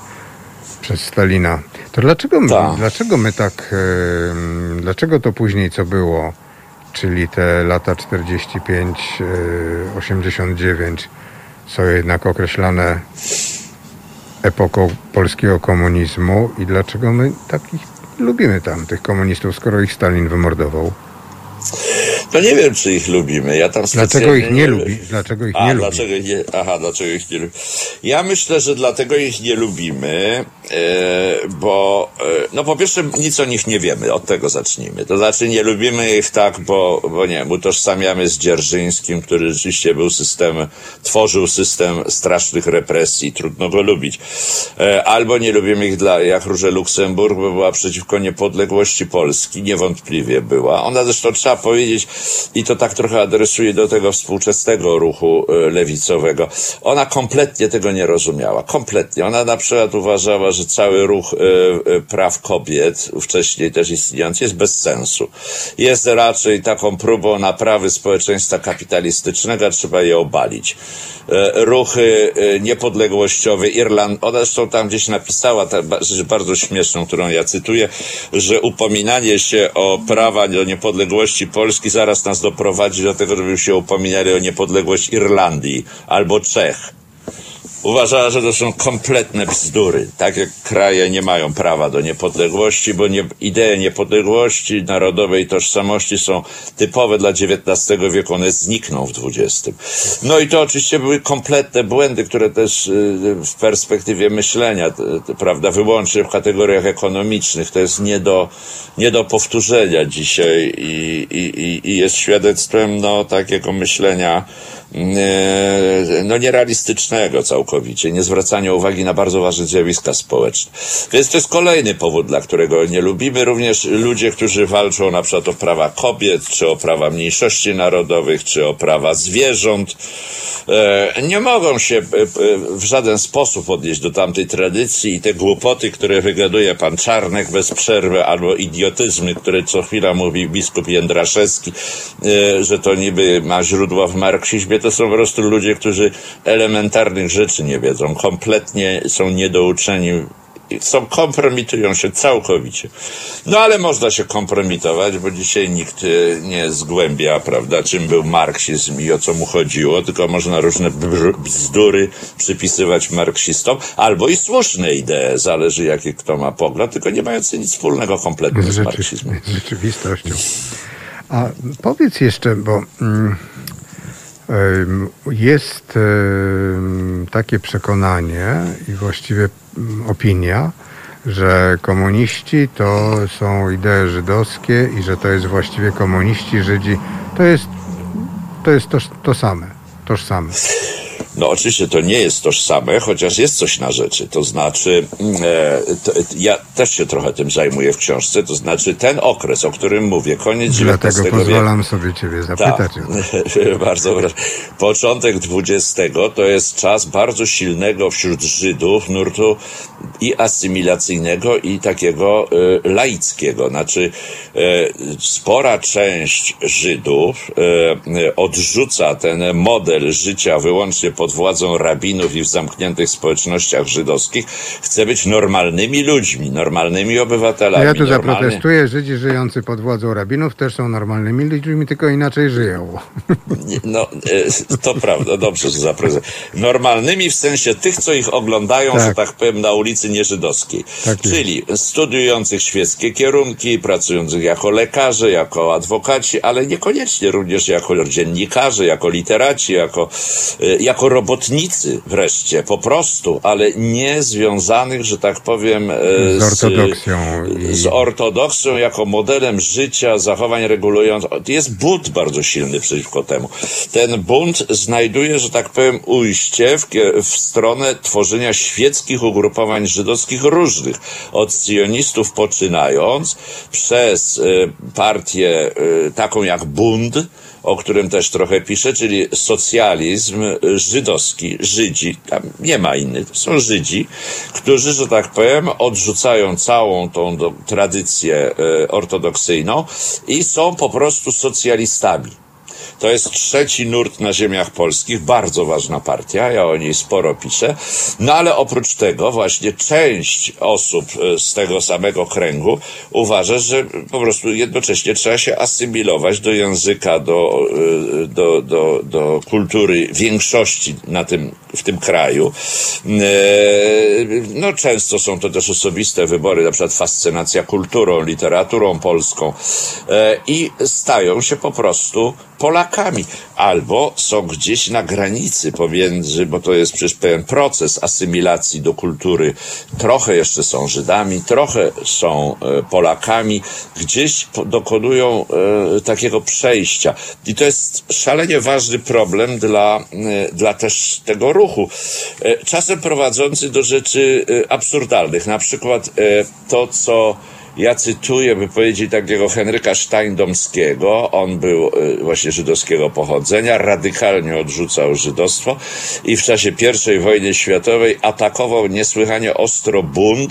przez Stalina. To dlaczego my, Ta. dlaczego my tak, yy, dlaczego to później co było, czyli te lata 45, yy, 89 są jednak określane epoką polskiego komunizmu i dlaczego my takich lubimy tam, tych komunistów, skoro ich Stalin wymordował? No nie wiem, czy ich lubimy. Ja tam dlaczego ich nie, nie lubi? Dlaczego ich A, nie dlaczego lubi? Nie, aha, dlaczego ich nie lubi? Ja myślę, że dlatego ich nie lubimy, e, bo e, no po pierwsze nic o nich nie wiemy, od tego zacznijmy. To znaczy nie lubimy ich tak, bo, bo nie wiem, utożsamiamy z Dzierżyńskim, który rzeczywiście był system, tworzył system strasznych represji, trudno go lubić. E, albo nie lubimy ich dla, jak Róże Luksemburg, bo była przeciwko niepodległości Polski, niewątpliwie była. Ona zresztą trzeba powiedzieć, i to tak trochę adresuje do tego współczesnego ruchu e, lewicowego. Ona kompletnie tego nie rozumiała. Kompletnie. Ona na przykład uważała, że cały ruch e, e, praw kobiet, wcześniej też istniejący, jest bez sensu. Jest raczej taką próbą naprawy społeczeństwa kapitalistycznego, trzeba je obalić. Ruchy niepodległościowe Irland, ona zresztą tam gdzieś napisała rzecz bardzo śmieszną, którą ja cytuję, że upominanie się o prawa do niepodległości Polski zaraz nas doprowadzi do tego, żeby się upominali o niepodległość Irlandii albo Czech. Uważała, że to są kompletne bzdury. Tak jak kraje nie mają prawa do niepodległości, bo nie, idee niepodległości, narodowej tożsamości są typowe dla XIX wieku, one znikną w XX. No i to oczywiście były kompletne błędy, które też y, w perspektywie myślenia, prawda, wyłącznie w kategoriach ekonomicznych, to jest nie do, nie do powtórzenia dzisiaj i, i, i jest świadectwem no, takiego myślenia no nierealistycznego całkowicie, nie zwracania uwagi na bardzo ważne zjawiska społeczne. Więc to jest kolejny powód, dla którego nie lubimy. Również ludzie, którzy walczą na przykład o prawa kobiet, czy o prawa mniejszości narodowych, czy o prawa zwierząt, e, nie mogą się e, w żaden sposób odnieść do tamtej tradycji i te głupoty, które wygaduje pan Czarnek bez przerwy, albo idiotyzmy, które co chwila mówi biskup Jędraszewski, że to niby ma źródło w marksizmie, to są po prostu ludzie, którzy elementarnych rzeczy nie wiedzą, kompletnie są niedouczeni są, kompromitują się całkowicie. No ale można się kompromitować, bo dzisiaj nikt e, nie zgłębia, prawda, czym był marksizm i o co mu chodziło, tylko można różne bzdury przypisywać marksistom, albo i słuszne idee, zależy jaki kto ma pogląd, tylko nie mające nic wspólnego kompletnie z, z marksizmem. Z rzeczywistością. A powiedz jeszcze, bo... Mm jest takie przekonanie i właściwie mm, opinia, że komuniści to są idee żydowskie i że to jest właściwie komuniści, Żydzi. To jest to, jest to, to same, tożsame. No oczywiście to nie jest tożsame, chociaż jest coś na rzeczy. To znaczy, mm, e, to, ja też się trochę tym zajmuję w książce, to znaczy ten okres, o którym mówię, koniec XIX wieku. Dlatego pozwalam sobie ciebie zapytać. Tak, bardzo proszę. Początek XX to jest czas bardzo silnego wśród Żydów nurtu i asymilacyjnego i takiego e, laickiego. Znaczy e, spora część Żydów e, odrzuca ten model życia wyłącznie pod władzą rabinów i w zamkniętych społecznościach żydowskich, chce być normalnymi ludźmi, normalnymi obywatelami. Ja tu zaprotestuję. Żydzi żyjący pod władzą rabinów też są normalnymi ludźmi, tylko inaczej żyją. No, e, to prawda, dobrze, że zaprezentuję. Normalnymi w sensie tych, co ich oglądają, tak. że tak powiem, na ulicy nieżydowskiej. Tak Czyli studiujących świeckie kierunki, pracujących jako lekarze, jako adwokaci, ale niekoniecznie również jako dziennikarze, jako literaci, jako, e, jako robotnicy wreszcie, po prostu, ale nie związanych, że tak powiem, e, z ortodoksją. Z, z ortodoksją jako modelem życia, zachowań regulujących. Jest bunt bardzo silny przeciwko temu. Ten bunt znajduje, że tak powiem, ujście w, w stronę tworzenia świeckich ugrupowań żydowskich różnych. Od sionistów poczynając, przez y, partię y, taką jak Bund, o którym też trochę piszę, czyli socjalizm żydowski, Żydzi, tam nie ma innych, to są Żydzi, którzy, że tak powiem, odrzucają całą tą tradycję e, ortodoksyjną i są po prostu socjalistami. To jest trzeci nurt na ziemiach polskich, bardzo ważna partia, ja o niej sporo piszę. No ale oprócz tego właśnie część osób e, z tego samego kręgu uważa, że po prostu jednocześnie trzeba się asymilować do języka, do, e, do, do, do kultury większości na tym, w tym kraju. E, no często są to też osobiste wybory, na przykład fascynacja kulturą, literaturą polską i stają się po prostu Polakami, albo są gdzieś na granicy pomiędzy, bo to jest przecież pewien proces asymilacji do kultury. Trochę jeszcze są Żydami, trochę są e, Polakami, gdzieś dokonują e, takiego przejścia. I to jest szalenie ważny problem dla, e, dla też tego ruchu. Czasem prowadzący do rzeczy absurdalnych. Na przykład to, co ja cytuję wypowiedzi takiego Henryka Steindomskiego. On był y, właśnie żydowskiego pochodzenia, radykalnie odrzucał żydostwo i w czasie I wojny światowej atakował niesłychanie ostro Bund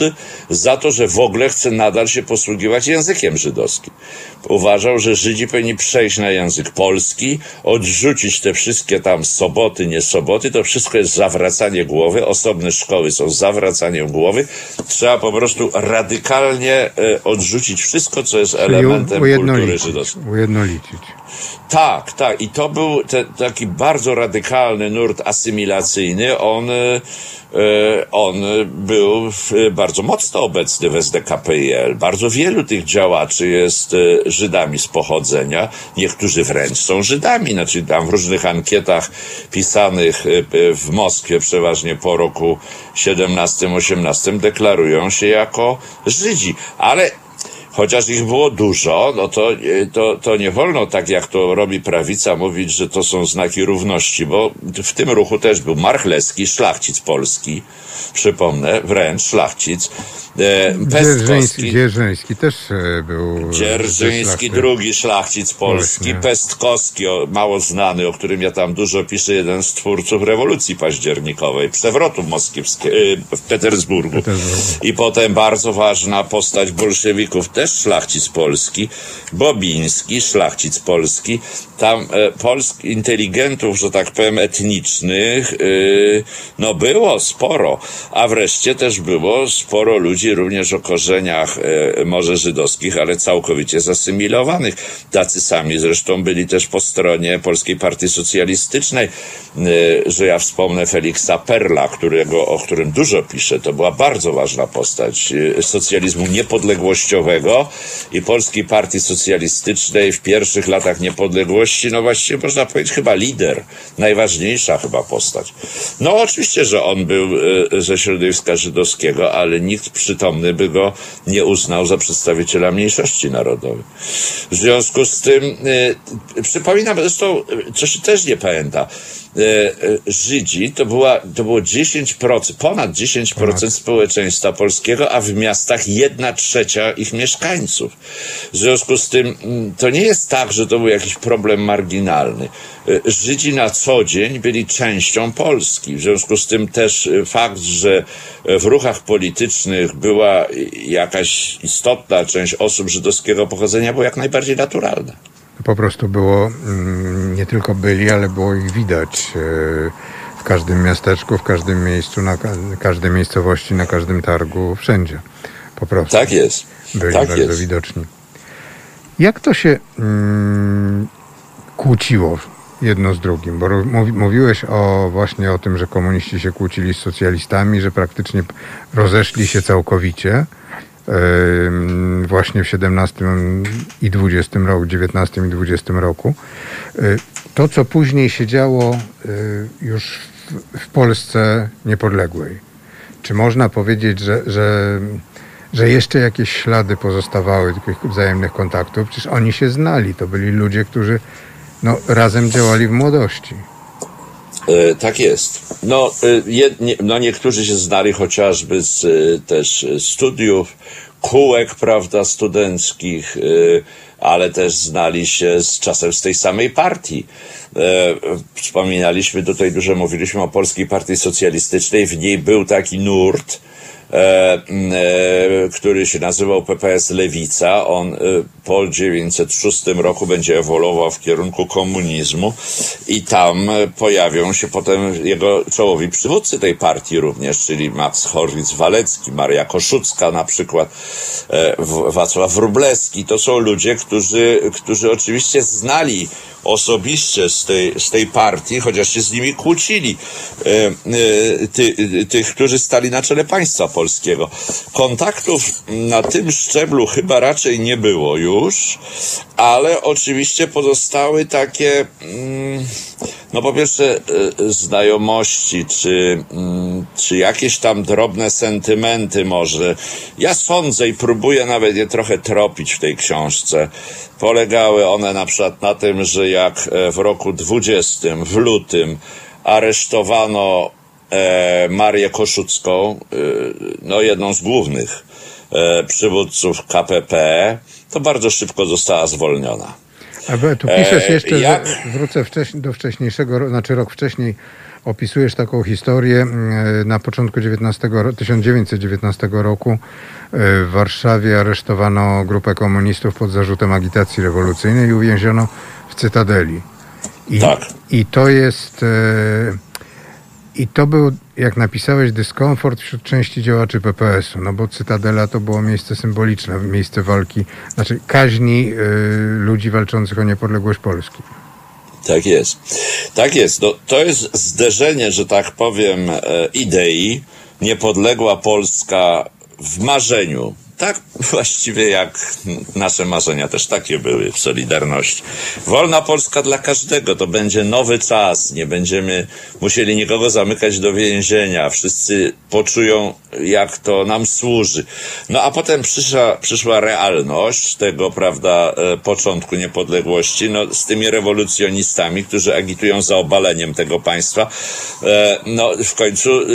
za to, że w ogóle chce nadal się posługiwać językiem żydowskim. Uważał, że Żydzi powinni przejść na język polski, odrzucić te wszystkie tam soboty, nie soboty. To wszystko jest zawracanie głowy. Osobne szkoły są zawracaniem głowy. Trzeba po prostu radykalnie y, odrzucić wszystko, co jest elementem kultury żydowskiej. Ujednolicić. Tak, tak. I to był te, taki bardzo radykalny nurt asymilacyjny. On, e, on był bardzo mocno obecny w SDKPL. Bardzo wielu tych działaczy jest e, Żydami z pochodzenia. Niektórzy wręcz są Żydami. Znaczy tam w różnych ankietach pisanych e, w Moskwie przeważnie po roku 17-18 deklarują się jako Żydzi. Ale chociaż ich było dużo, no to, to, to nie wolno tak jak to robi prawica mówić, że to są znaki równości, bo w tym ruchu też był Marchlewski, szlachcic polski, przypomnę, wręcz szlachcic, E, Pestkowski. Dzierżyński też e, był. Dzierżyński, drugi szlachcic polski. Właśnie. Pestkowski, mało znany, o którym ja tam dużo piszę, jeden z twórców rewolucji październikowej, przewrotu moskiewskiego e, w Petersburgu. Petersburgu. I potem bardzo ważna postać bolszewików, też szlachcic polski. Bobiński, szlachcic polski. Tam e, polsk inteligentów, że tak powiem, etnicznych, e, no było sporo. A wreszcie też było sporo ludzi, również o korzeniach e, może żydowskich, ale całkowicie zasymilowanych. Tacy sami zresztą byli też po stronie Polskiej Partii Socjalistycznej, e, że ja wspomnę Feliksa Perla, którego, o którym dużo piszę. To była bardzo ważna postać socjalizmu niepodległościowego i Polskiej Partii Socjalistycznej w pierwszych latach niepodległości, no właściwie można powiedzieć chyba lider, najważniejsza chyba postać. No oczywiście, że on był ze środowiska żydowskiego, ale nikt przy przytomny by go nie uznał za przedstawiciela mniejszości narodowej. W związku z tym, y, przypominam zresztą, co się też nie pamięta, Żydzi to, była, to było 10%, ponad 10% społeczeństwa polskiego, a w miastach jedna trzecia ich mieszkańców. W związku z tym mm, to nie jest tak, że to był jakiś problem marginalny. Żydzi na co dzień byli częścią Polski. W związku z tym też fakt, że w ruchach politycznych była jakaś istotna część osób żydowskiego pochodzenia, było jak najbardziej naturalne. Po prostu było, mm, nie tylko byli, ale było ich widać w każdym miasteczku, w każdym miejscu, na każdej miejscowości, na każdym targu, wszędzie. Po prostu. Tak jest. Byli tak bardzo jest. widoczni. Jak to się mm, kłóciło jedno z drugim, bo mówiłeś o właśnie o tym, że komuniści się kłócili z socjalistami, że praktycznie rozeszli się całkowicie właśnie w 17 i 20 roku, 19 i 20 roku. E, to, co później się działo e, już w Polsce niepodległej. Czy można powiedzieć, że, że, że jeszcze jakieś ślady pozostawały tych wzajemnych kontaktów? Przecież oni się znali. To byli ludzie, którzy no, razem działali w młodości. E, tak jest. No, e, jedni, no niektórzy się znali chociażby z e, też studiów, kółek, prawda, studenckich, ale też znali się z czasem z tej samej partii. Wspominaliśmy tutaj dużo, mówiliśmy o Polskiej Partii Socjalistycznej, w niej był taki nurt, który się nazywał PPS Lewica. On e, po 1906 roku będzie ewoluował w kierunku komunizmu i tam pojawią się potem jego czołowi przywódcy tej partii również, czyli Max Horwitz-Walecki, Maria Koszucka na przykład, Wacław Wróblewski. To są ludzie, którzy, którzy oczywiście znali osobiście z tej, z tej partii, chociaż się z nimi kłócili, e, e, ty, tych, którzy stali na czele państwa polskiego. Kontaktów na tym szczeblu chyba raczej nie było już, ale oczywiście pozostały takie, mm, no po pierwsze, e, znajomości, czy, mm, czy jakieś tam drobne sentymenty może. Ja sądzę i próbuję nawet je trochę tropić w tej książce. Polegały one na przykład na tym, że jak e, w roku 20, w lutym, aresztowano e, Marię Koszucką, no jedną z głównych przywódców KPP, to bardzo szybko została zwolniona. A tu piszesz e, jeszcze, jak... wrócę wcześniej, do wcześniejszego, znaczy rok wcześniej, opisujesz taką historię mm, na początku 19, 1919 roku. W Warszawie aresztowano grupę komunistów pod zarzutem agitacji rewolucyjnej i uwięziono w Cytadeli. I, tak. I to jest... E, I to był, jak napisałeś, dyskomfort wśród części działaczy PPS-u, no bo Cytadela to było miejsce symboliczne, miejsce walki, znaczy kaźni y, ludzi walczących o niepodległość Polski. Tak jest. Tak jest. No, to jest zderzenie, że tak powiem, e, idei. Niepodległa Polska w marzeniu tak właściwie jak nasze marzenia też takie były w Solidarności. Wolna Polska dla każdego, to będzie nowy czas, nie będziemy musieli nikogo zamykać do więzienia, wszyscy poczują, jak to nam służy. No a potem przyszła, przyszła realność tego, prawda, e, początku niepodległości, no z tymi rewolucjonistami, którzy agitują za obaleniem tego państwa. E, no w końcu e,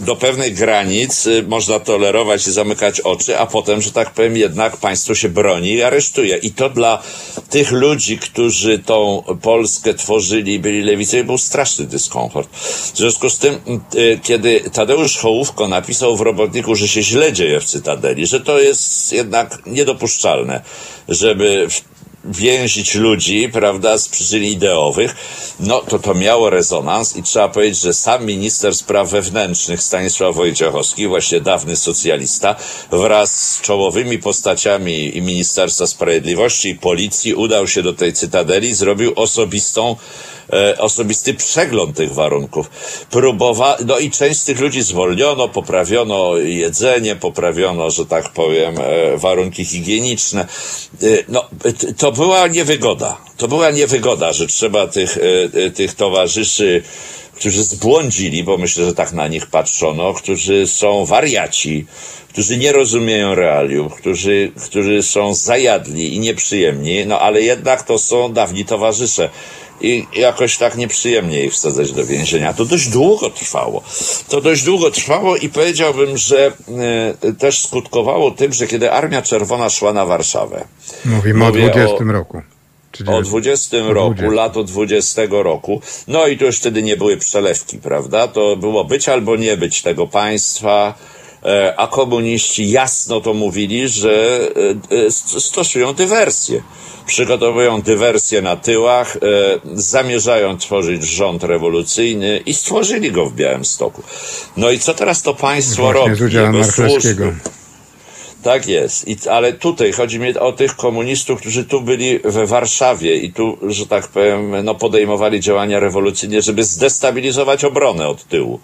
do pewnej granic można tolerować i zamykać oczy, a potem, że tak powiem, jednak państwo się broni i aresztuje. I to dla tych ludzi, którzy tą Polskę tworzyli, byli lewicy, był straszny dyskomfort. W związku z tym, y, kiedy Tadeusz Hołówko napisał w robotniku, że się źle dzieje w Cytadeli, że to jest jednak niedopuszczalne, żeby więzić ludzi, prawda, z przyczyn ideowych, no to to miało rezonans i trzeba powiedzieć, że sam minister spraw wewnętrznych Stanisław Wojciechowski, właśnie dawny socjalista, wraz z czołowymi postaciami i Ministerstwa Sprawiedliwości i Policji udał się do tej cytadeli, zrobił osobistą osobisty przegląd tych warunków. Próbowa no i część z tych ludzi zwolniono, poprawiono jedzenie, poprawiono, że tak powiem, e, warunki higieniczne. E, no, to była niewygoda. To była niewygoda, że trzeba tych, e, e, tych towarzyszy którzy zbłądzili, bo myślę, że tak na nich patrzono, którzy są wariaci, którzy nie rozumieją realiów, którzy, którzy są zajadli i nieprzyjemni, no ale jednak to są dawni towarzysze i jakoś tak nieprzyjemnie ich wsadzać do więzienia. To dość długo trwało. To dość długo trwało i powiedziałbym, że y, też skutkowało tym, że kiedy Armia Czerwona szła na Warszawę. Mówimy Mówię o 20 o, roku. O 20 roku, 20. lato 20 roku. No i to już wtedy nie były przelewki, prawda? To było być albo nie być tego państwa a komuniści jasno to mówili, że e, stosują dywersję przygotowują dywersję na tyłach, e, zamierzają tworzyć rząd rewolucyjny i stworzyli go w Białymstoku. No i co teraz to państwo Właśnie robi? Z udziałem Tak jest. I, ale tutaj chodzi mi o tych komunistów, którzy tu byli we Warszawie i tu, że tak powiem, no, podejmowali działania rewolucyjne, żeby zdestabilizować obronę od tyłu.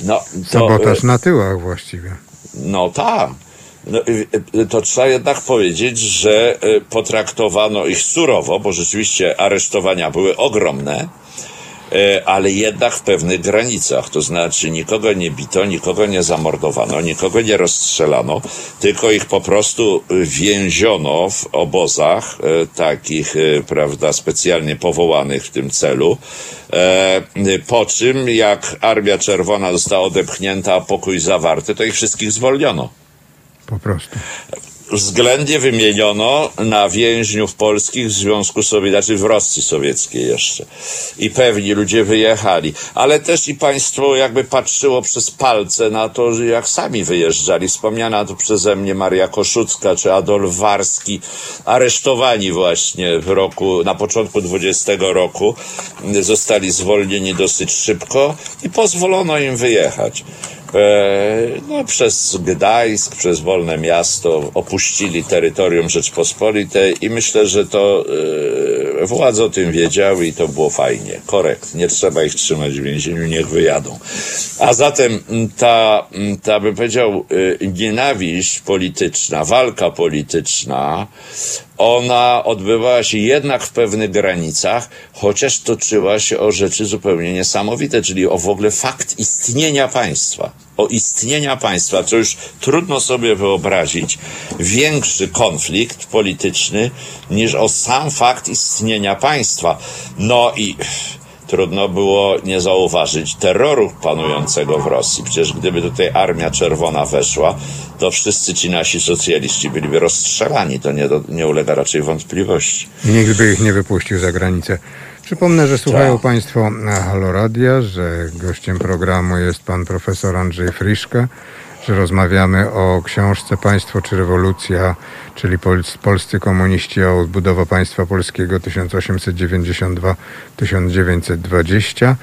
No, to, Sabotaż na tyłach właściwie. No tak. No, to trzeba jednak powiedzieć, że e, potraktowano ich surowo, bo rzeczywiście aresztowania były ogromne, e, ale jednak w pewnych granicach. To znaczy nikogo nie bito, nikogo nie zamordowano, nikogo nie rozstrzelano, tylko ich po prostu więziono w obozach e, takich, prawda, specjalnie powołanych w tym celu. Po czym, jak Armia Czerwona została odepchnięta, a pokój zawarty, to ich wszystkich zwolniono. Po prostu. Względnie wymieniono na więźniów polskich w Związku Sowieckim, znaczy w Rosji Sowieckiej jeszcze. I pewni ludzie wyjechali. Ale też i państwo jakby patrzyło przez palce na to, jak sami wyjeżdżali. Wspomniana tu przeze mnie Maria Koszucka czy Adolf Warski, aresztowani właśnie w roku, na początku 20 roku, zostali zwolnieni dosyć szybko i pozwolono im wyjechać. E, no, przez Gdańsk, przez Wolne Miasto opuścili terytorium Rzeczpospolitej i myślę, że to e, władze o tym wiedziały i to było fajnie, korekt. Nie trzeba ich trzymać w więzieniu, niech wyjadą. A zatem ta, ta bym powiedział, e, nienawiść polityczna, walka polityczna, ona odbywała się jednak w pewnych granicach, chociaż toczyła się o rzeczy zupełnie niesamowite, czyli o w ogóle fakt istnienia państwa. O istnienia państwa, co już trudno sobie wyobrazić, większy konflikt polityczny niż o sam fakt istnienia państwa. No i trudno było nie zauważyć terroru panującego w Rosji. Przecież gdyby tutaj Armia Czerwona weszła, to wszyscy ci nasi socjaliści byliby rozstrzelani. To nie, nie ulega raczej wątpliwości. Nikt by ich nie wypuścił za granicę. Przypomnę, że słuchają tak. Państwo Halo Radia, że gościem programu jest pan profesor Andrzej Friszka, rozmawiamy o książce Państwo czy rewolucja, czyli polscy komuniści o odbudowa państwa polskiego 1892-1920.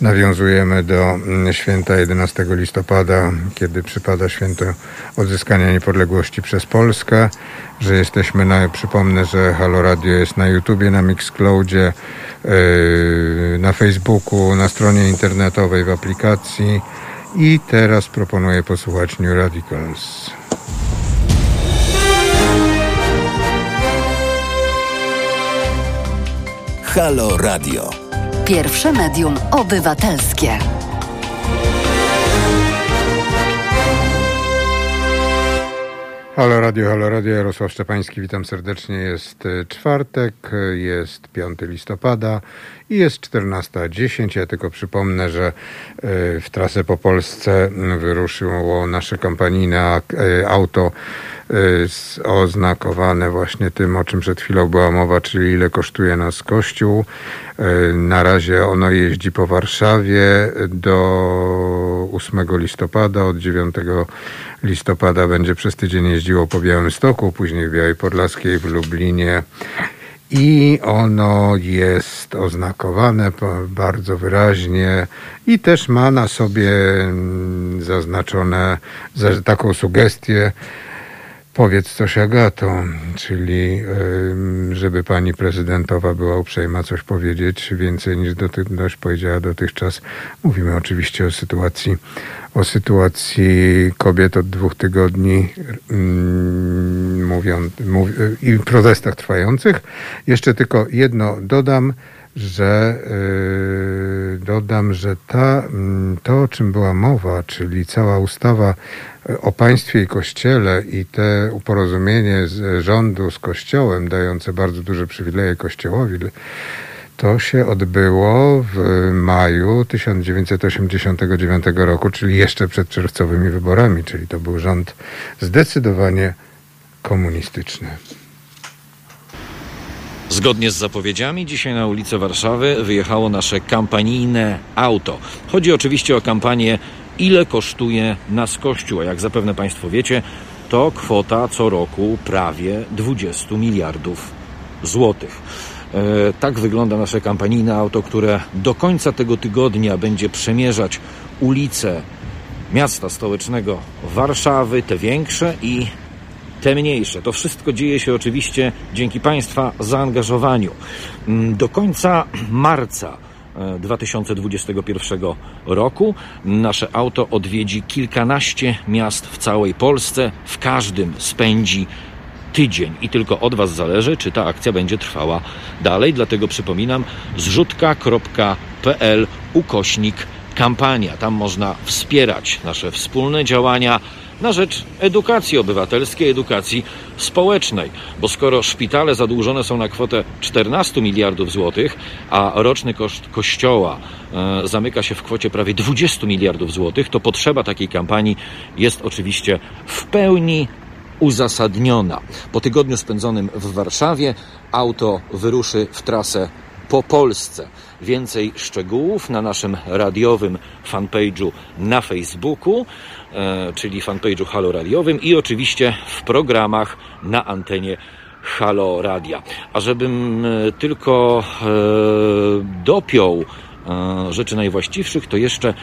Nawiązujemy do mm, święta 11 listopada, kiedy przypada święto odzyskania niepodległości przez Polskę, że jesteśmy na, przypomnę, że Halo Radio jest na YouTubie, na Mixcloudzie, yy, na Facebooku, na stronie internetowej, w aplikacji i teraz proponuję posłuchać New Radicals. Halo Radio. Pierwsze medium obywatelskie. Halo Radio, Halo Radio, Jarosław Szczepański, witam serdecznie. Jest e, czwartek, jest 5 listopada i jest 14.10. Ja tylko przypomnę, że e, w trasę po Polsce wyruszyło nasze kampanijne e, auto oznakowane właśnie tym, o czym przed chwilą była mowa, czyli ile kosztuje nas kościół. Na razie ono jeździ po Warszawie do 8 listopada, od 9 listopada będzie przez tydzień jeździło po Białymstoku, później w Białej Podlaskiej, w Lublinie. I ono jest oznakowane bardzo wyraźnie i też ma na sobie mm, zaznaczone taką sugestię, Powiedz coś Agato, czyli żeby pani prezydentowa była uprzejma coś powiedzieć więcej niż dotychczas powiedziała dotychczas. Mówimy oczywiście o sytuacji, o sytuacji kobiet od dwóch tygodni mówią, mów, i protestach trwających. Jeszcze tylko jedno dodam że yy, dodam, że ta, mm, to, o czym była mowa, czyli cała ustawa e, o państwie i kościele i te uporozumienie z rządu z kościołem, dające bardzo duże przywileje kościołowi, to się odbyło w maju 1989 roku, czyli jeszcze przed czerwcowymi wyborami, czyli to był rząd zdecydowanie komunistyczny. Zgodnie z zapowiedziami dzisiaj na ulicę Warszawy wyjechało nasze kampanijne auto. Chodzi oczywiście o kampanię Ile kosztuje nas Kościół? A jak zapewne Państwo wiecie, to kwota co roku prawie 20 miliardów złotych. E, tak wygląda nasze kampanijne auto, które do końca tego tygodnia będzie przemierzać ulice miasta stołecznego Warszawy, te większe i te mniejsze. To wszystko dzieje się oczywiście dzięki Państwa zaangażowaniu. Mm, do końca marca 2021 e, roku nasze auto odwiedzi kilkanaście miast w całej Polsce. W każdym spędzi tydzień i tylko od Was zależy, czy ta akcja będzie trwała dalej. Dlatego przypominam zrzutka.pl ukośnik kampania. Tam można wspierać nasze wspólne działania na rzecz edukacji obywatelskiej, edukacji społecznej. Bo skoro szpitale zadłużone są na kwotę 14 miliardów złotych, a roczny koszt kościoła e, zamyka się w kwocie prawie 20 miliardów złotych, to potrzeba takiej kampanii jest oczywiście w pełni uzasadniona. Po tygodniu spędzonym w Warszawie auto wyruszy w trasę po Polsce. Więcej szczegółów na naszym radiowym fanpage'u na Facebooku, e, czyli fanpage'u Halo Radiowym i oczywiście w programach na antenie Halo Radia. A żebym e, tylko e, dopiął rzeczy najwłaściwszych, to jeszcze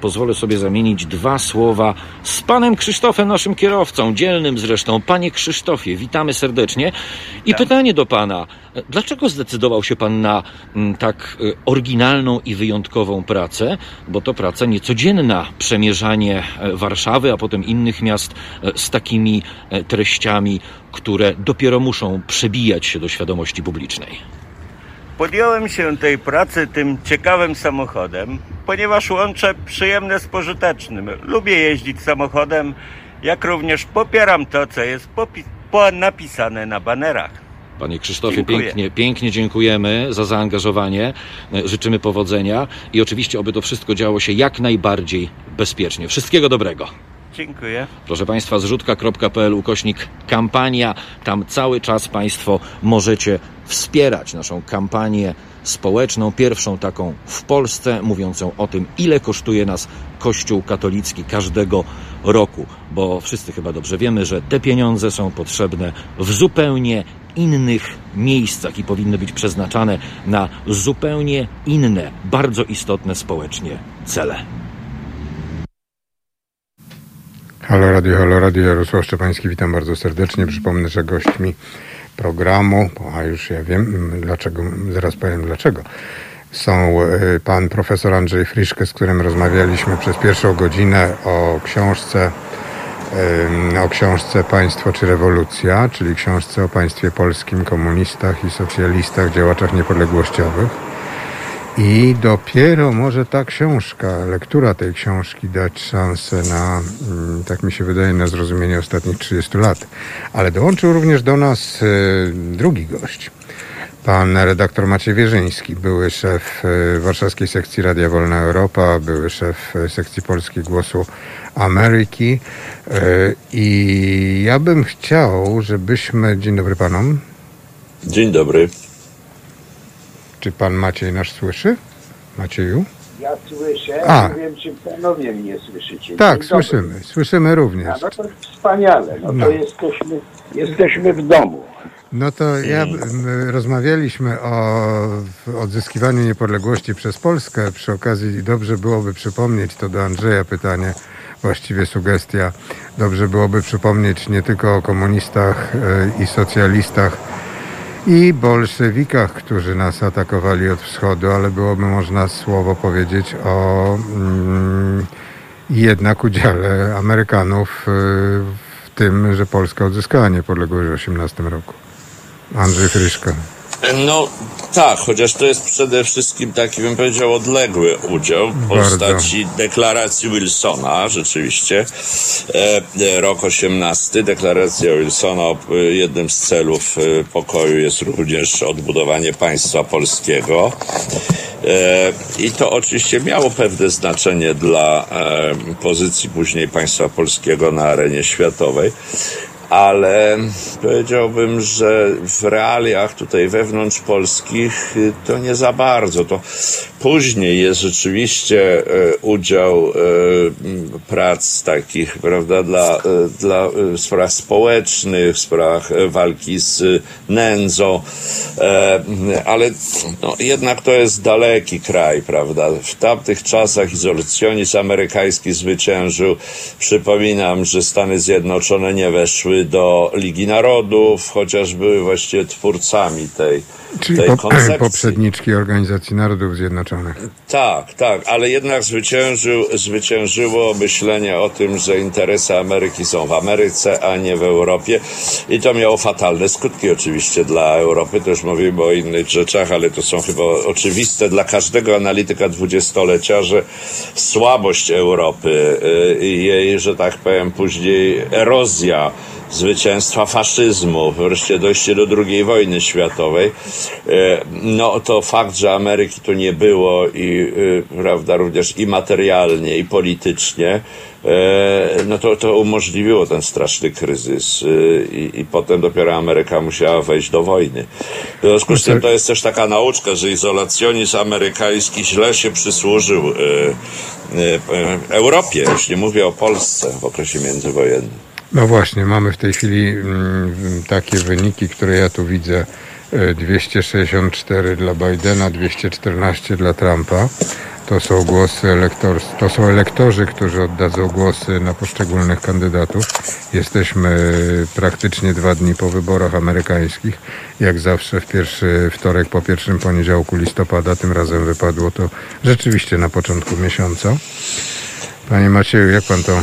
pozwolę sobie zamienić dwa słowa z panem Krzysztofem, naszym kierowcą, dzielnym zresztą. Panie Krzysztofie, witamy serdecznie. I pytanie do pana. Dlaczego zdecydował się Pan na mm, tak y, oryginalną i wyjątkową pracę? Bo to praca niecodzienna, przemierzanie e, Warszawy, a potem innych miast e, z takimi e, treściami, które dopiero muszą przebijać się do świadomości publicznej. Podjąłem się tej pracy tym ciekawym samochodem, ponieważ łączę przyjemne z pożytecznym. Lubię jeździć samochodem, jak również popieram to, co jest napisane na banerach. Panie Krzysztofie, pięknie, pięknie dziękujemy za zaangażowanie. Życzymy powodzenia i oczywiście, oby to wszystko działo się jak najbardziej bezpiecznie. Wszystkiego dobrego. Dziękuję. Proszę Państwa, zrzutka.pl ukośnik kampania. Tam cały czas Państwo możecie wspierać naszą kampanię społeczną, pierwszą taką w Polsce, mówiącą o tym, ile kosztuje nas Kościół katolicki każdego roku, bo wszyscy chyba dobrze wiemy, że te pieniądze są potrzebne w zupełnie innych miejscach i powinny być przeznaczane na zupełnie inne, bardzo istotne społecznie cele. Halo Radio, Halo Radio, Jarosław Szczepański, witam bardzo serdecznie. Przypomnę, że gośćmi programu, a już ja wiem dlaczego, zaraz powiem dlaczego, są e, pan profesor Andrzej Friszke, z którym rozmawialiśmy przez pierwszą godzinę o książce o książce Państwo czy rewolucja, czyli książce o państwie polskim, komunistach i socjalistach, działaczach niepodległościowych. I dopiero może ta książka, lektura tej książki dać szansę na, mm, tak mi się wydaje, na zrozumienie ostatnich 30 lat. Ale dołączył również do nas e, drugi gość. Pan redaktor Maciej Wierzyński, były szef e, warszawskiej sekcji Radia Wolna Europa, były szef e, sekcji polskiej Głosu Ameryki. I ja bym chciał, żebyśmy. Dzień dobry panom. Dzień dobry. Czy pan Maciej nas słyszy? Macieju? Ja słyszę, A. nie wiem, czy panowie mnie słyszycie. Tak, Dzień słyszymy. Dobry. Słyszymy również. A, no to wspaniale. No, no. to jesteśmy, jesteśmy w domu. No to ja, rozmawialiśmy o odzyskiwaniu niepodległości przez Polskę. Przy okazji dobrze byłoby przypomnieć to do Andrzeja pytanie, właściwie sugestia. Dobrze byłoby przypomnieć nie tylko o komunistach e, i socjalistach, i bolszewikach, którzy nas atakowali od wschodu, ale byłoby można słowo powiedzieć o mm, jednak udziale Amerykanów y, w tym, że Polska odzyskała niepodległość w 18 roku. Andrzej Fryszko. No tak, chociaż to jest przede wszystkim taki, bym powiedział, odległy udział w postaci deklaracji Wilsona, rzeczywiście. E, e rok 18, deklaracja Wilsona, jednym z celów e, pokoju jest również odbudowanie państwa polskiego. E, I to oczywiście miało pewne znaczenie dla pozycji później państwa polskiego na arenie światowej ale powiedziałbym, że w realiach tutaj wewnątrz polskich y, to nie za bardzo. To później jest rzeczywiście e, udział e, prac takich, prawda, dla, e, dla spraw społecznych, spraw walki z nędzą, ale no, jednak to jest daleki kraj, prawda. W tamtych czasach izolacjonizm amerykański zwyciężył. Przypominam, że Stany Zjednoczone nie weszły do Ligi Narodów, chociaż były właściwie twórcami tej, Czyli tej po, poprzedniczki Organizacji Narodów Zjednoczonych. Tak, tak, ale jednak zwyciężył, zwyciężyło myślenie o tym, że interesy Ameryki są w Ameryce, a nie w Europie i to miało fatalne skutki oczywiście dla Europy, też mówimy o innych rzeczach, ale to są chyba oczywiste dla każdego analityka dwudziestolecia, że słabość Europy y, i jej, że tak powiem, później erozja zwycięstwa faszyzmu, wreszcie dojście do II wojny światowej, no to fakt, że Ameryki tu nie było i e, prawda, również i materialnie, i politycznie, e, no to, to umożliwiło ten straszny kryzys I, i potem dopiero Ameryka musiała wejść do wojny. W związku z tym to jest też taka nauczka, że izolacjonizm amerykański źle się przysłużył Europie, już nie mówię o Polsce w okresie międzywojennym. No właśnie, mamy w tej chwili mm, takie wyniki, które ja tu widzę. 264 e, dla Bidena, 214 dla Trumpa. To są głosy elektors, to są elektorzy, którzy oddadzą głosy na poszczególnych kandydatów. Jesteśmy praktycznie dwa dni po wyborach amerykańskich. Jak zawsze w pierwszy wtorek po pierwszym poniedziałku listopada, tym razem wypadło to rzeczywiście na początku miesiąca. Panie Macieju, jak pan to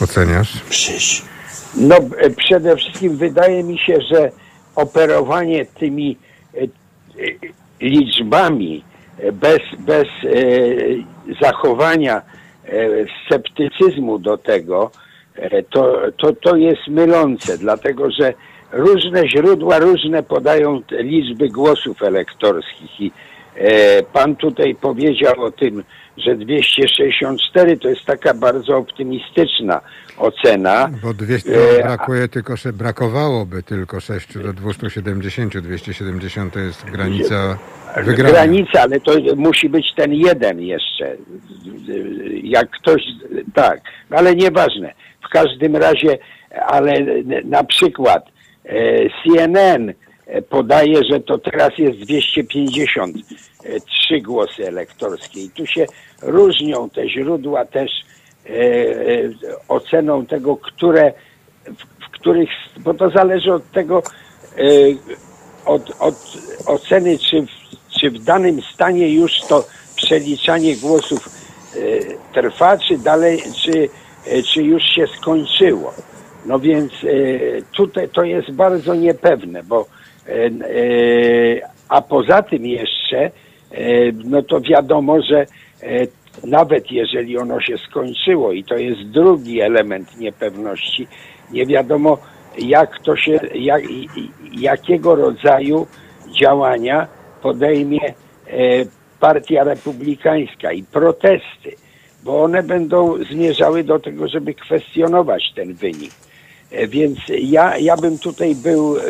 oceniasz? No e, przede wszystkim wydaje mi się, że operowanie tymi e, e, liczbami bez, bez zachowania sceptycyzmu do tego, to, to, to jest mylące, dlatego że różne źródła różne podają liczby głosów elektorskich i pan tutaj powiedział o tym że 264 to jest taka bardzo optymistyczna ocena. Bo 200 E, brakuje tylko, że brakowałoby tylko 6 do 270. 270 to jest granica wygrania. Granica, ale to musi być ten jeden jeszcze. Jak ktoś, tak, ale nieważne. W każdym razie, ale na przykład e, CNN podaje, że to teraz jest 253 głosy elektorskie i tu się różnią te źródła też e, e, oceną tego, które, w, których, bo to zależy od tego, e, od, od oceny, czy w, czy w danym stanie już to przeliczanie głosów e, trwa, czy dalej, czy, e, czy już się skończyło. No więc e, tutaj to jest bardzo niepewne, bo e, e, a poza tym jeszcze, e, no to wiadomo, że e, nawet jeżeli ono się skończyło i to jest drugi element niepewności, nie wiadomo jak to się, jak, jakiego rodzaju działania podejmie e, partia republikańska i protesty, bo one będą zmierzały do tego, żeby kwestionować ten wynik. E, Więc ja, ja bym tutaj był e,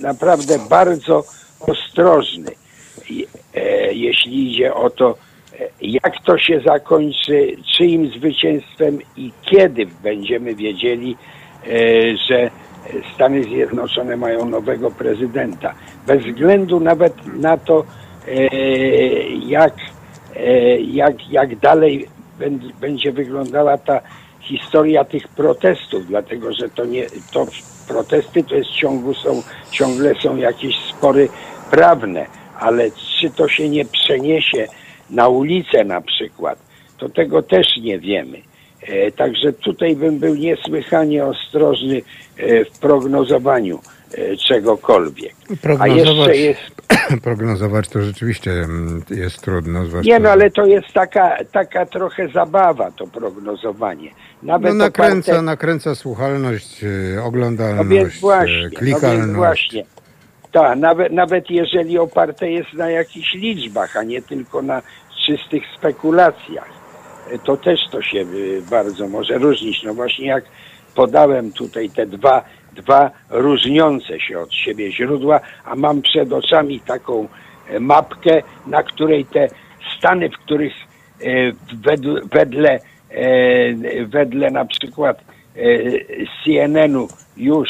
naprawdę bardzo ostrożny, jeśli idzie o to, jak to się zakończy, czyim zwycięstwem i kiedy będziemy wiedzieli, e, że Stany Zjednoczone mają nowego prezydenta. Bez względu nawet na to, e, jak, e, jak, jak dalej będ- będzie wyglądała ta historia tych protestów, dlatego że to nie, to protesty to jest ciągu są, ciągle są jakieś spory prawne, ale czy to się nie przeniesie na ulicę na przykład, to tego też nie wiemy. E, Także tutaj bym był niesłychanie ostrożny e, w prognozowaniu e, czegokolwiek. A Prognozować, jeszcze jest prognozować to rzeczywiście mm, jest trudno. Zwłaszcza, Nie, no ale to jest taka, taka trochę zabawa, to prognozowanie. Nawet no, nakręca, oparte- nakręca słuchalność, y, No oglądalność, więc y, właśnie, no klikalność. więc właśnie. Tak, nawet, nawet jeżeli oparte jest na jakichś liczbach, a nie tylko na czystych spekulacjach, to też to się y, bardzo może różnić. No właśnie jak podałem tutaj te dwa, dwa różniące się od siebie źródła, a mam przed oczami taką e, mapkę, na której te stany, w których e, wedle, wedle, wedle na przykład e, CNN-u już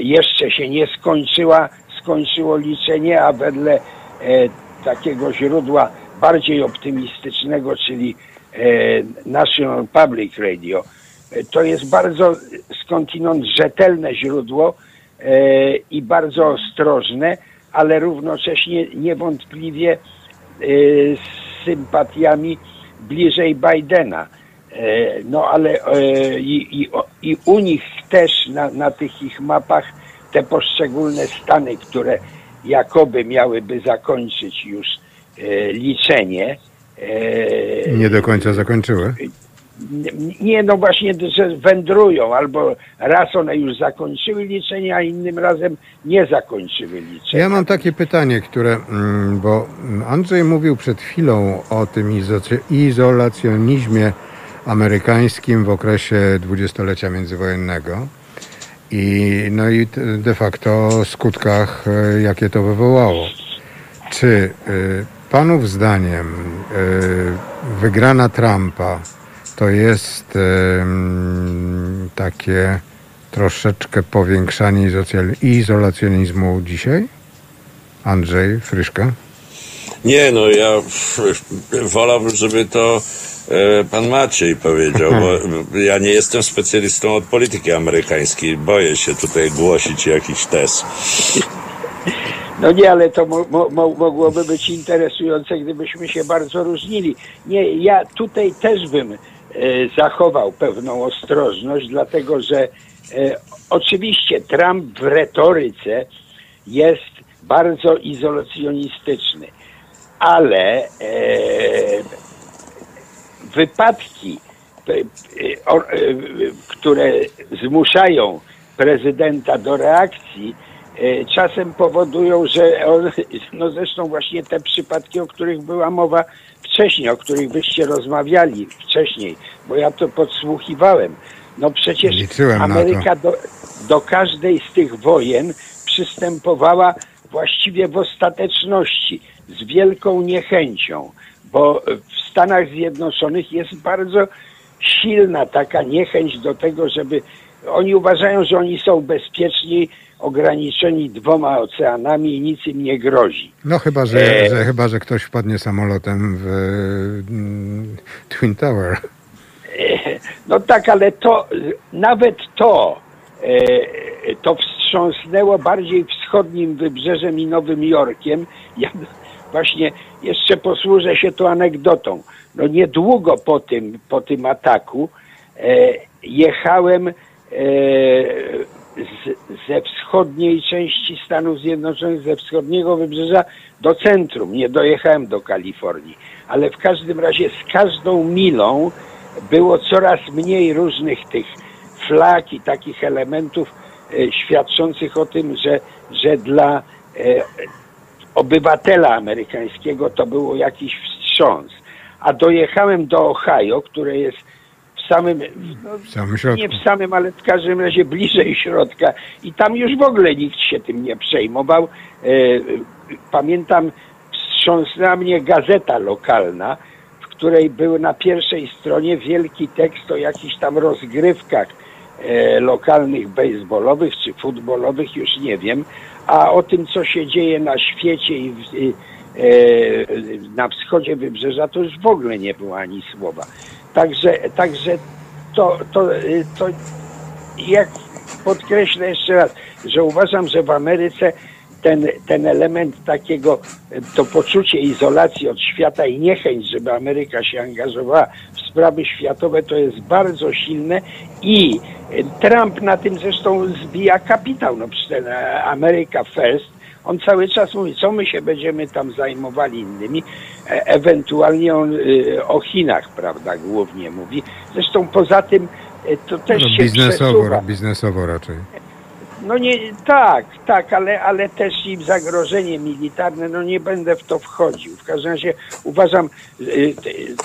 jeszcze się nie skończyła, skończyło liczenie, a wedle e, takiego źródła bardziej optymistycznego, czyli e, National Public Radio, e, to jest bardzo skądinąd rzetelne źródło i bardzo ostrożne, ale równocześnie niewątpliwie z sympatiami bliżej Bidena. No ale i, i, i u nich też na, na tych ich mapach te poszczególne stany, które jakoby miałyby zakończyć już e, liczenie. e, Nie do końca zakończyły. nie- no właśnie, że wędrują, albo raz one już zakończyły liczenie, a innym razem nie zakończyły liczenia. Ja mam takie pytanie, które, mm, bo Andrzej mówił przed chwilą o tym izolacjonizmie amerykańskim w okresie dwudziestolecia międzywojennego i no i de facto skutkach, e, jakie to wywołało. Czy y, panów zdaniem y, wygrana Trumpa to jest takie troszeczkę powiększanie izolacjonizmu dzisiaj? Andrzej Fryszka? Nie, no ja wolałbym, żeby to e, pan Maciej powiedział, bo ja nie jestem specjalistą od polityki amerykańskiej. Boję się tutaj głosić jakiś test. No nie, ale to mo, mo, mogłoby być interesujące, gdybyśmy się bardzo różnili. Nie, ja tutaj też bym e, zachował pewną ostrożność, dlatego że e, oczywiście Trump w retoryce jest bardzo izolacjonistyczny, ale e, wypadki, e, e, e, które zmuszają prezydenta do reakcji, czasem powodują, że on, no zresztą właśnie te przypadki, o których była mowa wcześniej, o których byście rozmawiali wcześniej, bo ja to podsłuchiwałem. No przecież Liczyłem. Ameryka do, do każdej z tych wojen przystępowała właściwie w ostateczności z wielką niechęcią, bo w Stanach Zjednoczonych jest bardzo silna taka niechęć do tego, żeby oni uważają, że oni są bezpieczni, ograniczeni dwoma oceanami i nic im nie grozi. No chyba, że, E. że, chyba, że ktoś wpadnie samolotem w mm, Twin Tower. No tak, ale to nawet to e, to wstrząsnęło bardziej wschodnim wybrzeżem i Nowym Jorkiem. Ja właśnie jeszcze posłużę się tą anegdotą. No niedługo po tym, po tym ataku e, jechałem e, z, ze wschodniej części Stanów Zjednoczonych, ze wschodniego wybrzeża do centrum. Nie dojechałem do Kalifornii, ale w każdym razie z każdą milą było coraz mniej różnych tych flag i takich elementów e, świadczących o tym, że, że dla e, obywatela amerykańskiego to było jakiś wstrząs. A dojechałem do Ohio, które jest w samym, no, W samym nie w samym, ale w każdym razie bliżej środka i tam już w ogóle nikt się tym nie przejmował. E, pamiętam, wstrząsnęła mnie gazeta lokalna, w której był na pierwszej stronie wielki tekst o jakichś tam rozgrywkach e, lokalnych baseballowych czy futbolowych, już nie wiem, a o tym, co się dzieje na świecie i, w, i e, na wschodzie wybrzeża, to już w ogóle nie było ani słowa. Także, także to, to, y, to jak podkreślę jeszcze raz, że uważam, że w Ameryce ten, ten element takiego, y, to poczucie izolacji od świata i niechęć, żeby Ameryka się angażowała w sprawy światowe, to jest bardzo silne i y, Trump na tym zresztą zbija kapitał. No przecież ten e, America First, on cały czas mówi, co my się będziemy tam zajmowali innymi. E, ewentualnie on y, o Chinach, prawda, głównie mówi. Zresztą poza tym e, to też No, się biznesowo, przesuwa. biznesowo raczej. No nie, tak, tak, ale, ale też i zagrożenie militarne, no nie będę w to wchodził. W każdym razie uważam, y,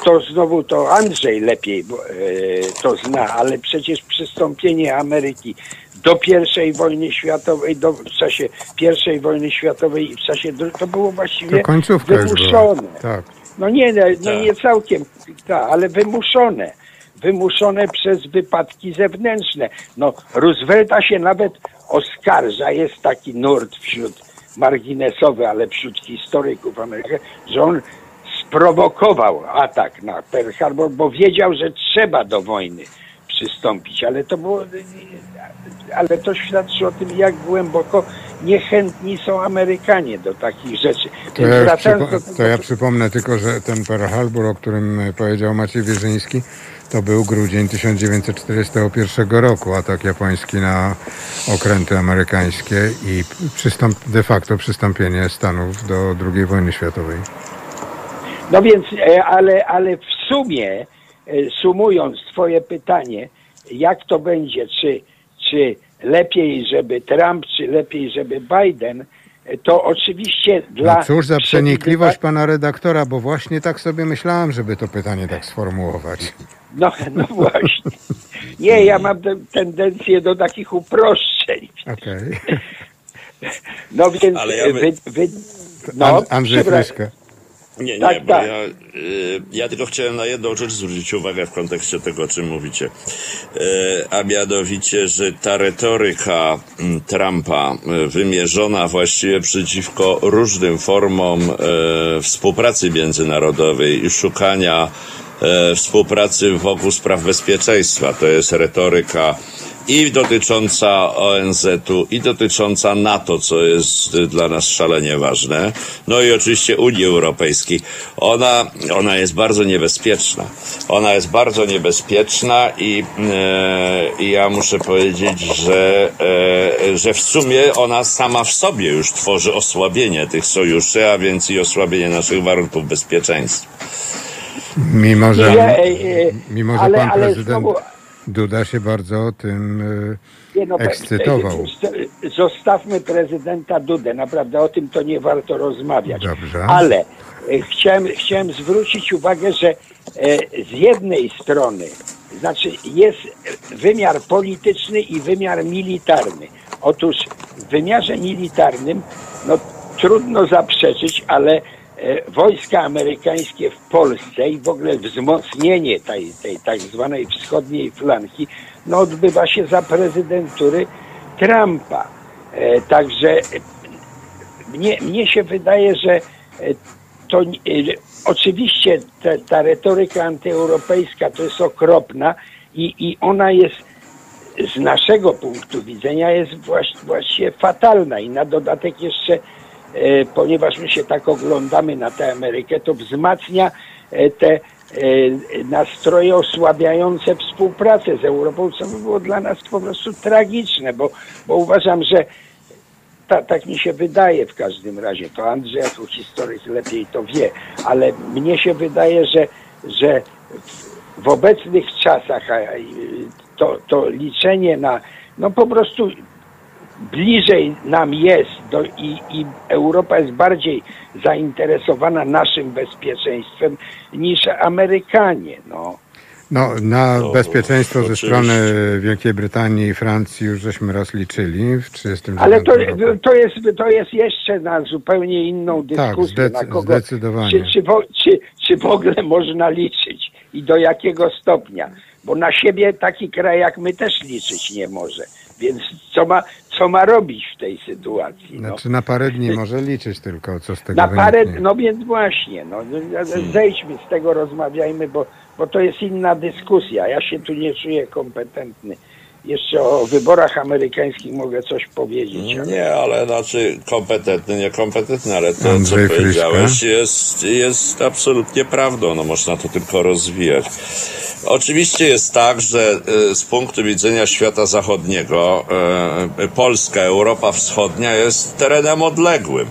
to znowu to Andrzej lepiej y, to zna, ale przecież przystąpienie Ameryki do pierwszej wojny światowej, do, w czasie pierwszej wojny światowej i w czasie, to było właściwie To wymuszone. Tak. No nie, no, no Tak. nie całkiem, tak, ale wymuszone. Wymuszone przez wypadki zewnętrzne. No, Roosevelta się nawet oskarża, jest taki nurt wśród marginesowy, ale wśród historyków Ameryki, że on sprowokował atak na Pearl Harbor, bo wiedział, że trzeba do wojny przystąpić, ale to było, ale to świadczy o tym, jak głęboko niechętni są Amerykanie do takich rzeczy. To ja, Wracając przypo- tego, ja przypomnę tylko, że ten Pearl Harbor, o którym e, powiedział Maciej Wierzyński, to był grudzień 1941 roku, atak japoński na okręty amerykańskie i przystąp, de facto przystąpienie Stanów do II wojny światowej. No więc, e, ale, ale w sumie, e, sumując Twoje pytanie, jak to będzie, czy, czy lepiej, żeby Trump, czy lepiej, żeby Biden, e, to oczywiście dla... No cóż za przenikliwość pana redaktora, bo właśnie tak sobie myślałem, żeby to pytanie tak sformułować. No, no właśnie. Nie, ja mam tendencję do takich uproszczeń. Okej. No więc... Ale ja by- wy, wy, no, Andrzej Fryszka. Nie, nie, Tak, bo tak. ja, y, ja tylko chciałem na jedną rzecz zwrócić uwagę w kontekście tego, o czym mówicie. Y, a mianowicie, że ta retoryka mm, Trumpa y, wymierzona właściwie przeciwko różnym formom współpracy międzynarodowej i szukania współpracy wokół spraw bezpieczeństwa, to jest retoryka i dotycząca ONZ-u, i dotycząca NATO, co jest dla nas szalenie ważne, no i oczywiście Unii Europejskiej. Ona, ona jest bardzo niebezpieczna. Ona jest bardzo niebezpieczna i, e, i ja muszę powiedzieć, że, e, że w sumie ona sama w sobie już tworzy osłabienie tych sojuszy, a więc i osłabienie naszych warunków bezpieczeństwa. Mimo, że, e, e, mimo, że ale- pan ale prezydent znowu- Duda się bardzo tym nie, no, ekscytował. Zostawmy prezydenta Dudę, naprawdę o tym to nie warto rozmawiać. Dobrze. Ale chciałem, chciałem zwrócić uwagę, że z jednej strony znaczy jest wymiar polityczny i wymiar militarny. Otóż w wymiarze militarnym no, trudno zaprzeczyć, ale e, wojska amerykańskie w Polsce i w ogóle wzmocnienie tej, tej tak zwanej wschodniej flanki no, odbywa się za prezydentury Trumpa. E, także mnie, mnie się wydaje, że e, to oczywiście ta, ta retoryka antyeuropejska to jest okropna i, i ona jest z naszego punktu widzenia jest właśnie fatalna i na dodatek jeszcze, e, ponieważ my się tak oglądamy na tę Amerykę, to wzmacnia e, te e, nastroje osłabiające współpracę z Europą, co by było dla nas po prostu tragiczne, bo, bo uważam, że ta, tak mi się wydaje w każdym razie, to Andrzej jako historyk lepiej to wie, ale mnie się wydaje, że, że w obecnych czasach to, to liczenie na, no po prostu bliżej nam jest do, i, i Europa jest bardziej zainteresowana naszym bezpieczeństwem niż Amerykanie. No. No, na no, bezpieczeństwo ze strony Wielkiej Brytanii i Francji już żeśmy raz liczyli w 30 Ale to, to, jest, to jest jeszcze na zupełnie inną tak, dyskusję. Tak, zdecy- na kogo, zdecydowanie. Czy, czy, czy, czy w ogóle można liczyć i do jakiego stopnia? Bo na siebie taki kraj jak my też liczyć nie może. Więc co ma, co ma robić w tej sytuacji? No. Znaczy na parę dni może liczyć tylko, co z tego Na wyniknie. parę, no więc właśnie, no, zejdźmy z tego, rozmawiajmy, bo bo to jest inna dyskusja. Ja się tu nie czuję kompetentny. Jeszcze o wyborach amerykańskich mogę coś powiedzieć. Ale... Nie, ale znaczy kompetentny, niekompetentny, ale to, Andrzej co powiedziałeś, jest, jest absolutnie prawdą. No, można to tylko rozwijać. Oczywiście jest tak, że y, z punktu widzenia świata zachodniego y, Polska, Europa Wschodnia jest terenem odległym.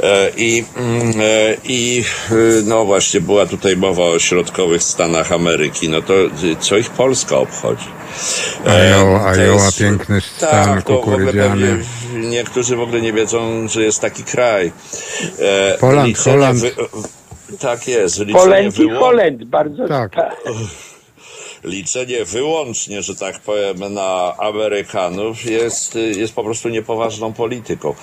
E, I, mm, e, I e, no właśnie była tutaj mowa o środkowych Stanach Ameryki. No to co ich Polska obchodzi? Iowa, Iowa piękny stan tak, kukurydziany. niektórzy w ogóle nie wiedzą, że jest taki kraj. Poland, Holand. Wy, tak jest. Poland i Holend, bardzo tak. tak liczenie wyłącznie, że tak powiem, na Amerykanów jest, jest po prostu niepoważną polityką.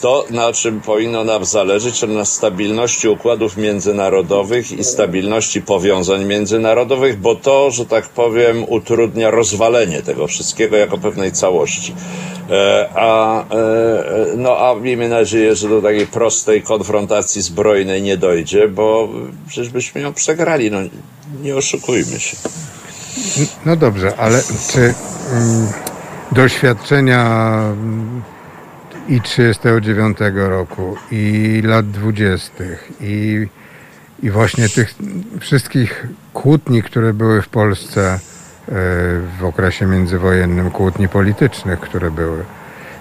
To, na czym powinno nam zależeć, to na stabilności układów międzynarodowych i stabilności powiązań międzynarodowych, bo to, że tak powiem, utrudnia rozwalenie tego wszystkiego jako pewnej całości. E, a, e, no, a miejmy nadzieję, że do takiej prostej konfrontacji zbrojnej nie dojdzie, bo przecież byśmy ją przegrali. No, nie oszukujmy się. No dobrze, ale czy mm, doświadczenia mm, i 39 roku, i lat 20., i, i właśnie tych wszystkich kłótni, które były w Polsce e, w okresie międzywojennym, kłótni politycznych, które były,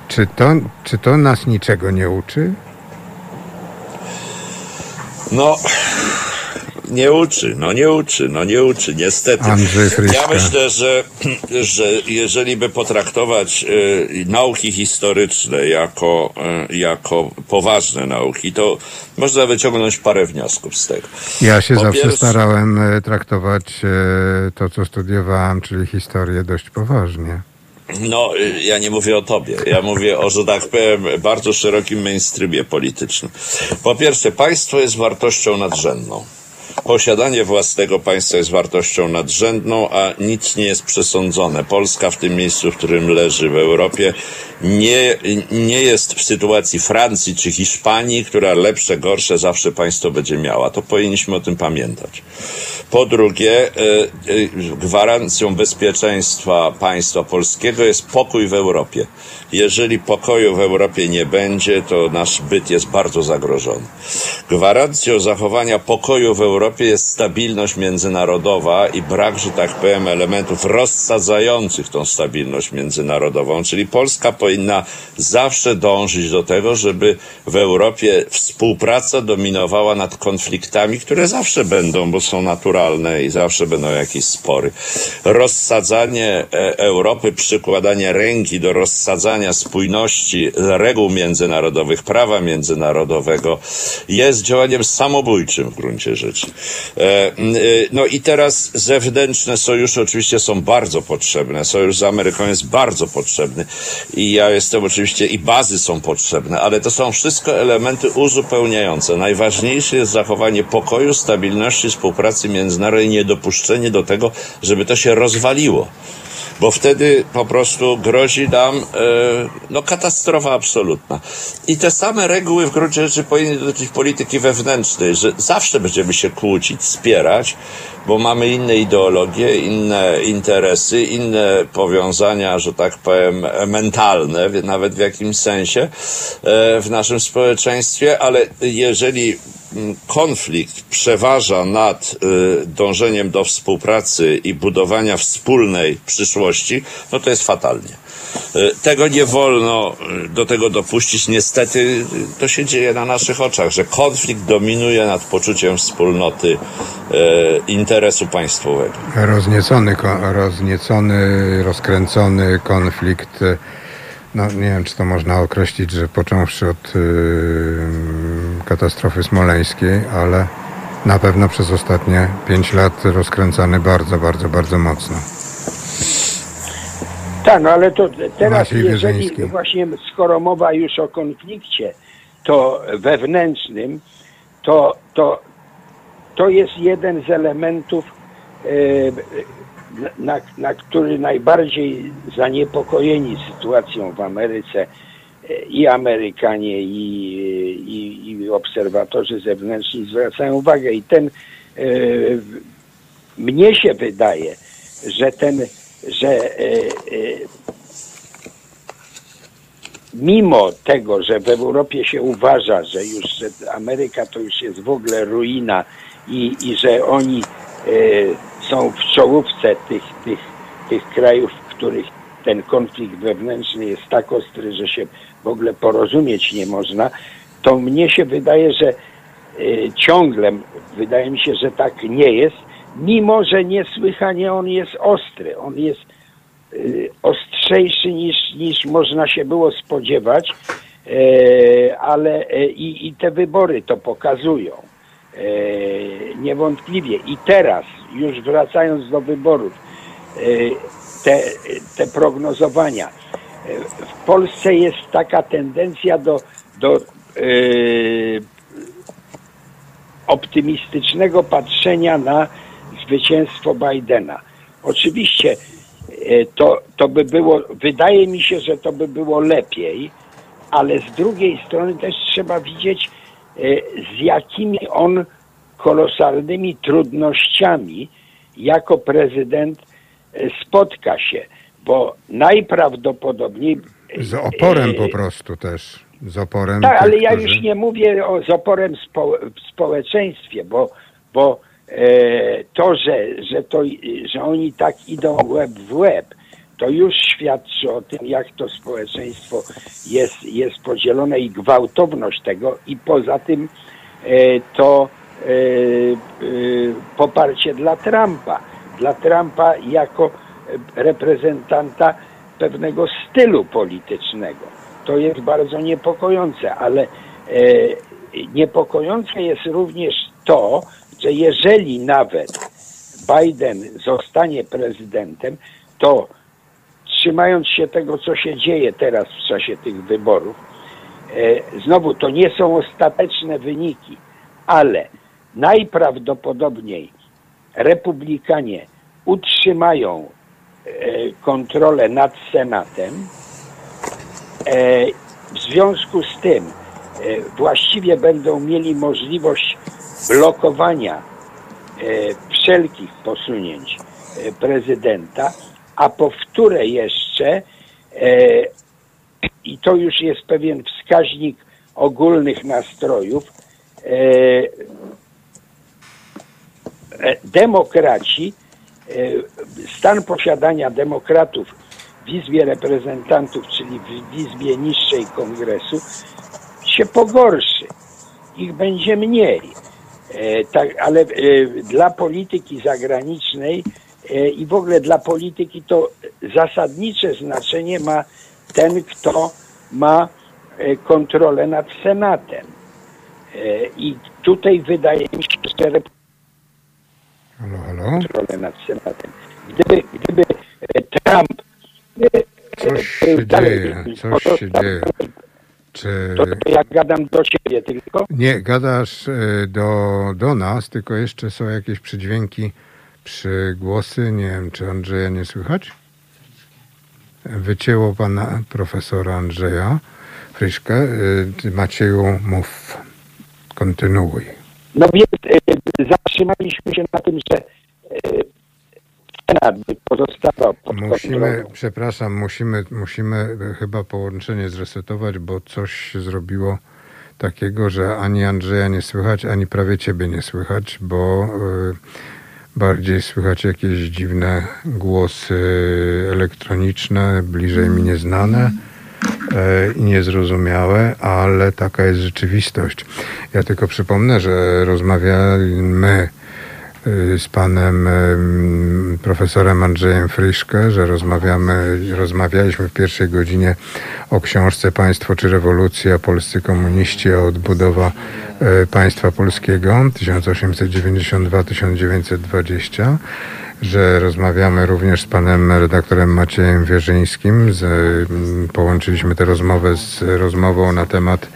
czy to, czy to nas niczego nie uczy? No, nie uczy, no nie uczy, no nie uczy, niestety. Ja myślę, że, że jeżeli by potraktować y, nauki historyczne jako, y, jako poważne nauki, to można wyciągnąć parę wniosków z tego. Ja się po zawsze pierwsze... starałem y, traktować y, to, co studiowałem, czyli historię dość poważnie. No, y, ja nie mówię o tobie. Ja mówię o, że tak powiem, bardzo szerokim mainstreamie politycznym. Po pierwsze, państwo jest wartością nadrzędną. Posiadanie własnego państwa jest wartością nadrzędną, a nic nie jest przesądzone. Polska w tym miejscu, w którym leży w Europie, nie, nie jest w sytuacji Francji czy Hiszpanii, która lepsze, gorsze zawsze państwo będzie miała. To powinniśmy o tym pamiętać. Po drugie, e, e, gwarancją bezpieczeństwa państwa polskiego jest pokój w Europie. Jeżeli pokoju w Europie nie będzie, to nasz byt jest bardzo zagrożony. Gwarancją zachowania pokoju w Europie jest stabilność międzynarodowa i brak, że tak powiem, elementów rozsadzających tą stabilność międzynarodową, czyli Polska powinna zawsze dążyć do tego, żeby w Europie współpraca dominowała nad konfliktami, które zawsze będą, bo są naturalne i zawsze będą jakieś spory. Rozsadzanie e, Europy, przykładanie ręki do rozsadzania spójności reguł międzynarodowych, prawa międzynarodowego jest działaniem samobójczym w gruncie rzeczy. E, no i teraz zewnętrzne sojusze oczywiście są bardzo potrzebne. Sojusz z Ameryką jest bardzo potrzebny i ja jestem oczywiście i bazy są potrzebne, ale to są wszystko elementy uzupełniające. Najważniejsze jest zachowanie pokoju, stabilności, współpracy międzynarodowej, niedopuszczenie do tego, żeby to się rozwaliło bo wtedy po prostu grozi nam e, no, katastrofa absolutna. I te same reguły w gruncie rzeczy powinny dotyczyć polityki wewnętrznej, że zawsze będziemy się kłócić, wspierać, bo mamy inne ideologie, inne interesy, inne powiązania, że tak powiem, mentalne, nawet w jakimś sensie e, w naszym społeczeństwie, ale jeżeli konflikt przeważa nad y, dążeniem do współpracy i budowania wspólnej przyszłości, no to jest fatalnie. Y, tego nie wolno y, do tego dopuścić. Niestety to się dzieje na naszych oczach, że konflikt dominuje nad poczuciem wspólnoty interesu państwowego. Rozniecony, rozniecony rozkręcony konflikt no nie wiem, czy to można określić, że począwszy od katastrofy smoleńskiej, ale na pewno przez ostatnie pięć lat rozkręcany bardzo, bardzo, bardzo mocno. Tak, no ale to teraz, jeżeli właśnie skoro mowa już o konflikcie, to wewnętrznym, to, to, to jest jeden z elementów yy, na, na który najbardziej zaniepokojeni sytuacją w Ameryce e, i Amerykanie, i, i, i obserwatorzy zewnętrzni zwracają uwagę. I ten, e, mnie się wydaje, że ten, że e, e, mimo tego, że w Europie się uważa, że już że Ameryka to już jest w ogóle ruina i, i że oni e, są w czołówce tych, tych, tych krajów, w których ten konflikt wewnętrzny jest tak ostry, że się w ogóle porozumieć nie można, to mnie się wydaje, że ciągle, wydaje mi się, że tak nie jest, mimo że niesłychanie on jest ostry. On jest y, ostrzejszy niż, niż można się było spodziewać, y, ale i, i te wybory to pokazują. Niewątpliwie. I teraz już wracając do wyborów, e, te, te prognozowania. E, w Polsce jest taka tendencja do, do yy, optymistycznego patrzenia na zwycięstwo Bidena. Oczywiście to, to by było, wydaje mi się, że to by było lepiej, ale z drugiej strony też trzeba widzieć, z jakimi on kolosalnymi trudnościami jako prezydent e, spotka się, bo najprawdopodobniej. Z oporem e, po prostu też. Z oporem. Tak, ale ja już nie mówię o, z oporem spo, w społeczeństwie, bo, bo e, to, że, że, to, że oni tak idą łeb w łeb, to już świadczy o tym, jak to społeczeństwo jest, jest podzielone i gwałtowność tego, i poza tym e, to E, e, poparcie dla Trumpa. Dla Trumpa jako reprezentanta pewnego stylu politycznego. To jest bardzo niepokojące, ale e, niepokojące jest również to, że jeżeli nawet Biden zostanie prezydentem, to trzymając się tego, co się dzieje teraz w czasie tych wyborów, znowu to nie są ostateczne wyniki, ale najprawdopodobniej republikanie utrzymają e, kontrolę nad Senatem. E, w związku z tym e, właściwie będą mieli możliwość blokowania wszelkich posunięć prezydenta, a powtórę jeszcze, i to już jest pewien wskaźnik ogólnych nastrojów, E, demokraci, e, stan posiadania demokratów w Izbie Reprezentantów, czyli w Izbie niższej Kongresu, się pogorszy. Ich będzie mniej. E, tak, ale e, dla polityki zagranicznej e, i w ogóle dla polityki to zasadnicze znaczenie ma ten, kto ma kontrolę nad Senatem. I tutaj wydaje mi się, że Halo, halo? kontrolę nad Senatem. Gdyby, gdyby Trump Coś się dzieje, coś się dzieje. Czy... To, to ja gadam do siebie tylko. Nie, gadasz e, do, do nas, tylko jeszcze są jakieś przydźwięki, przygłosy. Nie wiem, czy Andrzeja nie słychać? Wycięło pana profesora Andrzeja Fryszkę. E, Macieju, mów, kontynuuj. No więc e, zatrzymaliśmy się na tym, że e, pozostawał pod Musimy, kontrolą. przepraszam, musimy, musimy chyba połączenie zresetować, bo coś się zrobiło takiego, że ani Andrzeja nie słychać, ani prawie ciebie nie słychać, bo y, bardziej słychać jakieś dziwne głosy elektroniczne, bliżej mi nieznane e, i niezrozumiałe, ale taka jest rzeczywistość. Ja tylko przypomnę, że rozmawiamy z panem em, profesorem Andrzejem Fryszkę, że rozmawiamy, rozmawialiśmy w pierwszej godzinie o książce Państwo czy rewolucja, polscy komuniści, a odbudowa e, państwa polskiego 1892-1920 że rozmawiamy również z panem redaktorem Maciejem Wierzyńskim. Z, mm, połączyliśmy tę rozmowę z rozmową na temat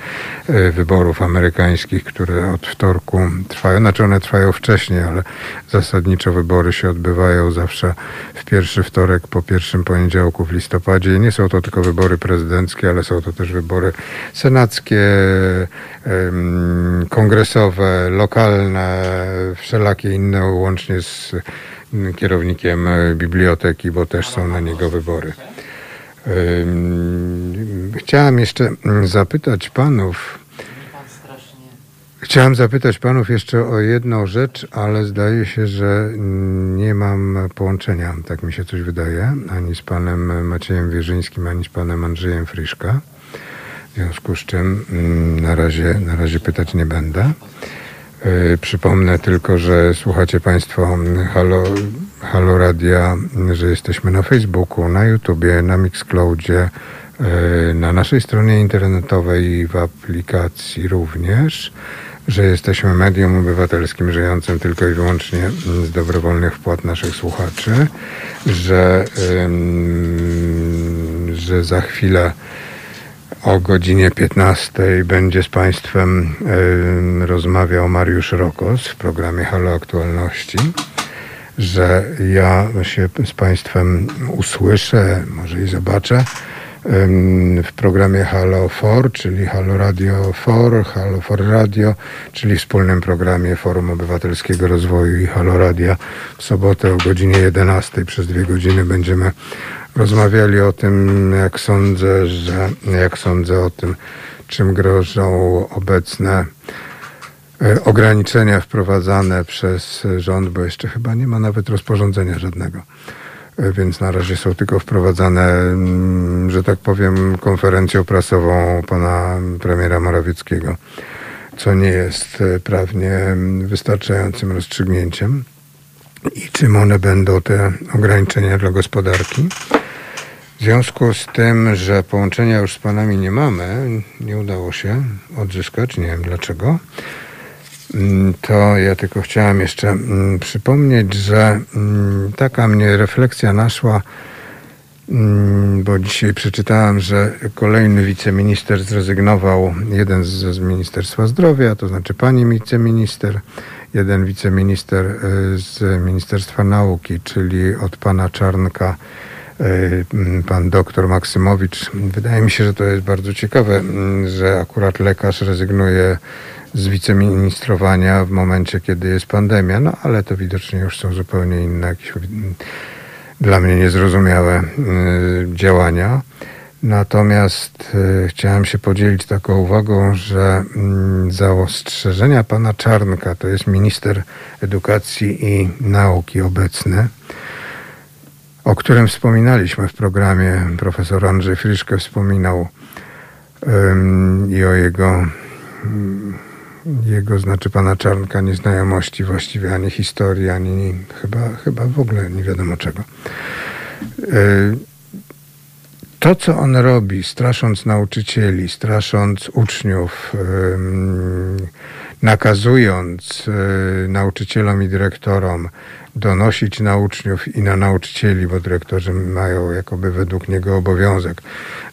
e, wyborów amerykańskich, które od wtorku trwają. Znaczy one trwają wcześniej, ale zasadniczo wybory się odbywają zawsze w pierwszy wtorek po pierwszym poniedziałku w listopadzie. I nie są to tylko wybory prezydenckie, ale są to też wybory senackie, kongresowe, lokalne, wszelakie inne, łącznie z kierownikiem e, biblioteki, bo też są na niego wybory. Chciałem jeszcze mm, zapytać panów. Chciałem zapytać panów jeszcze o jedną rzecz, ale zdaje się, że nie mam połączenia, tak mi się coś wydaje, ani z panem Maciejem Wierzyńskim, ani z panem Andrzejem Fryszka. W związku z czym mm, na razie, na razie pytać nie będę. Yy, Przypomnę tylko, że słuchacie Państwo Halo, Halo Radia, że jesteśmy na Facebooku, na YouTubie, na Mixcloudzie, yy, na naszej stronie internetowej i w aplikacji również, że jesteśmy medium obywatelskim żyjącym tylko i wyłącznie z dobrowolnych wpłat naszych słuchaczy, że, że za chwilę o godzinie 15 będzie z Państwem em, rozmawiał Mariusz Rokos w programie Halo Aktualności, że ja się z Państwem usłyszę, może i zobaczę w programie Halo For, czyli Halo Radio For, Halo For Radio, czyli wspólnym programie Forum Obywatelskiego Rozwoju i Halo Radia. W sobotę o godzinie 11 przez dwie godziny będziemy rozmawiali o tym, jak sądzę, że jak sądzę o tym, czym grożą obecne e, ograniczenia wprowadzane przez rząd, bo jeszcze chyba nie ma nawet rozporządzenia żadnego. E, Więc na razie są tylko wprowadzane, mm, że tak powiem, konferencją prasową pana premiera Morawieckiego, co nie jest e, prawnie mm, wystarczającym rozstrzygnięciem. I czym one będą, te ograniczenia dla gospodarki? W związku z tym, że połączenia już z panami nie mamy, nie udało się odzyskać, nie wiem dlaczego, mm, to ja tylko chciałem jeszcze mm, przypomnieć, że mm, taka mnie refleksja naszła, bo dzisiaj przeczytałem, że kolejny wiceminister zrezygnował, jeden z, z Ministerstwa Zdrowia, to znaczy pani wiceminister, jeden wiceminister y, z Ministerstwa Nauki, czyli od pana Czarnka, m, pan doktor Maksymowicz. Wydaje mi się, że to jest bardzo ciekawe, że akurat lekarz rezygnuje z wiceministrowania w momencie, kiedy jest pandemia, no ale to widocznie już są zupełnie inne, jakieś dla mnie niezrozumiałe działania. Natomiast y, chciałem się podzielić taką uwagą, że mm, zaostrzeżenia pana Czarnka, to jest minister edukacji i nauki obecny, o którym wspominaliśmy w programie. Profesor Andrzej Friszke wspominał i o jego, jego, znaczy pana Czarnka, nieznajomości właściwie ani historii, ani chyba, chyba w ogóle nie wiadomo czego. To, co on robi, strasząc nauczycieli, strasząc uczniów, nakazując nauczycielom i dyrektorom, donosić na uczniów i na nauczycieli, bo dyrektorzy mają jakoby według niego obowiązek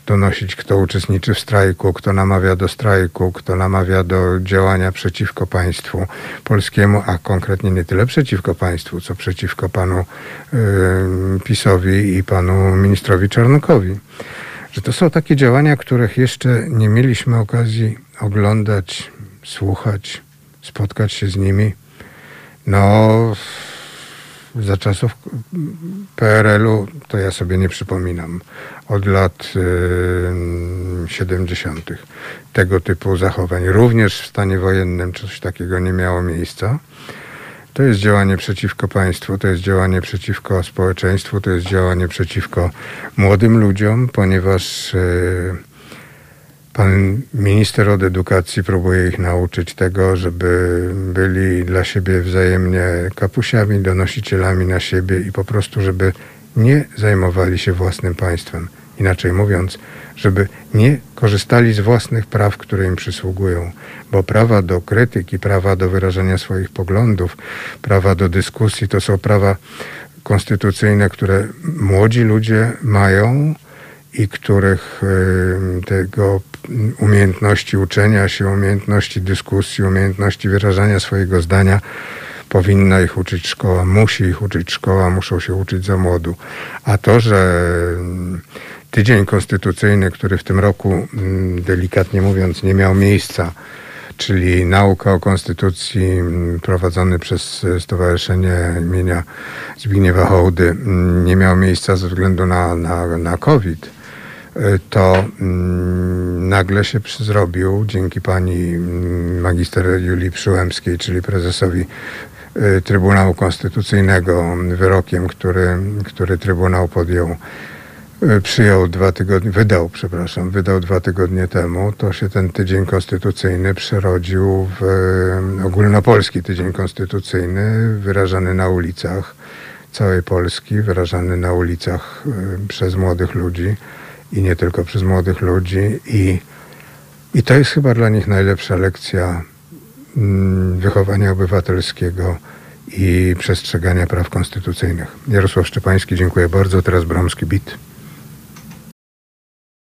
donosić, kto uczestniczy w strajku, kto namawia do strajku, kto namawia do działania przeciwko państwu polskiemu, a konkretnie nie tyle przeciwko państwu, co przeciwko panu yy, PiSowi i panu ministrowi Czarnokowi. Że to są takie działania, których jeszcze nie mieliśmy okazji oglądać, słuchać, spotkać się z nimi. No, za czasów PRL-u to ja sobie nie przypominam. Od lat y, 70. tego typu zachowań. Również w stanie wojennym coś takiego nie miało miejsca. To jest działanie przeciwko państwu, to jest działanie przeciwko społeczeństwu, to jest działanie przeciwko młodym ludziom, ponieważ y, Pan minister od edukacji próbuje ich nauczyć tego, żeby byli dla siebie wzajemnie kapusiami, donosicielami na siebie i po prostu, żeby nie zajmowali się własnym państwem. Inaczej mówiąc, żeby nie korzystali z własnych praw, które im przysługują, bo prawa do krytyki, prawa do wyrażania swoich poglądów, prawa do dyskusji to są prawa konstytucyjne, które młodzi ludzie mają i których tego umiejętności uczenia się, umiejętności dyskusji, umiejętności wyrażania swojego zdania powinna ich uczyć szkoła, musi ich uczyć szkoła, muszą się uczyć za młodu. A to, że tydzień konstytucyjny, który w tym roku, delikatnie mówiąc, nie miał miejsca, czyli nauka o konstytucji prowadzony przez Stowarzyszenie imienia Zbigniewa Hołdy, nie miał miejsca ze względu na, na, na COVID to mm, nagle się zrobił dzięki pani mm, magister Julii Przyłębskiej, czyli prezesowi y, Trybunału Konstytucyjnego wyrokiem, który, który Trybunał podjął, y, przyjął dwa tygodnie, wydał, przepraszam, wydał dwa tygodnie temu, to się ten tydzień konstytucyjny przerodził w y, ogólnopolski tydzień konstytucyjny, wyrażany na ulicach całej Polski, wyrażany na ulicach przez młodych ludzi i nie tylko przez młodych ludzi. I, i to jest chyba dla nich najlepsza lekcja mm, wychowania obywatelskiego i przestrzegania praw konstytucyjnych. Jarosław Szczepański, dziękuję bardzo. Teraz Bromski Bit.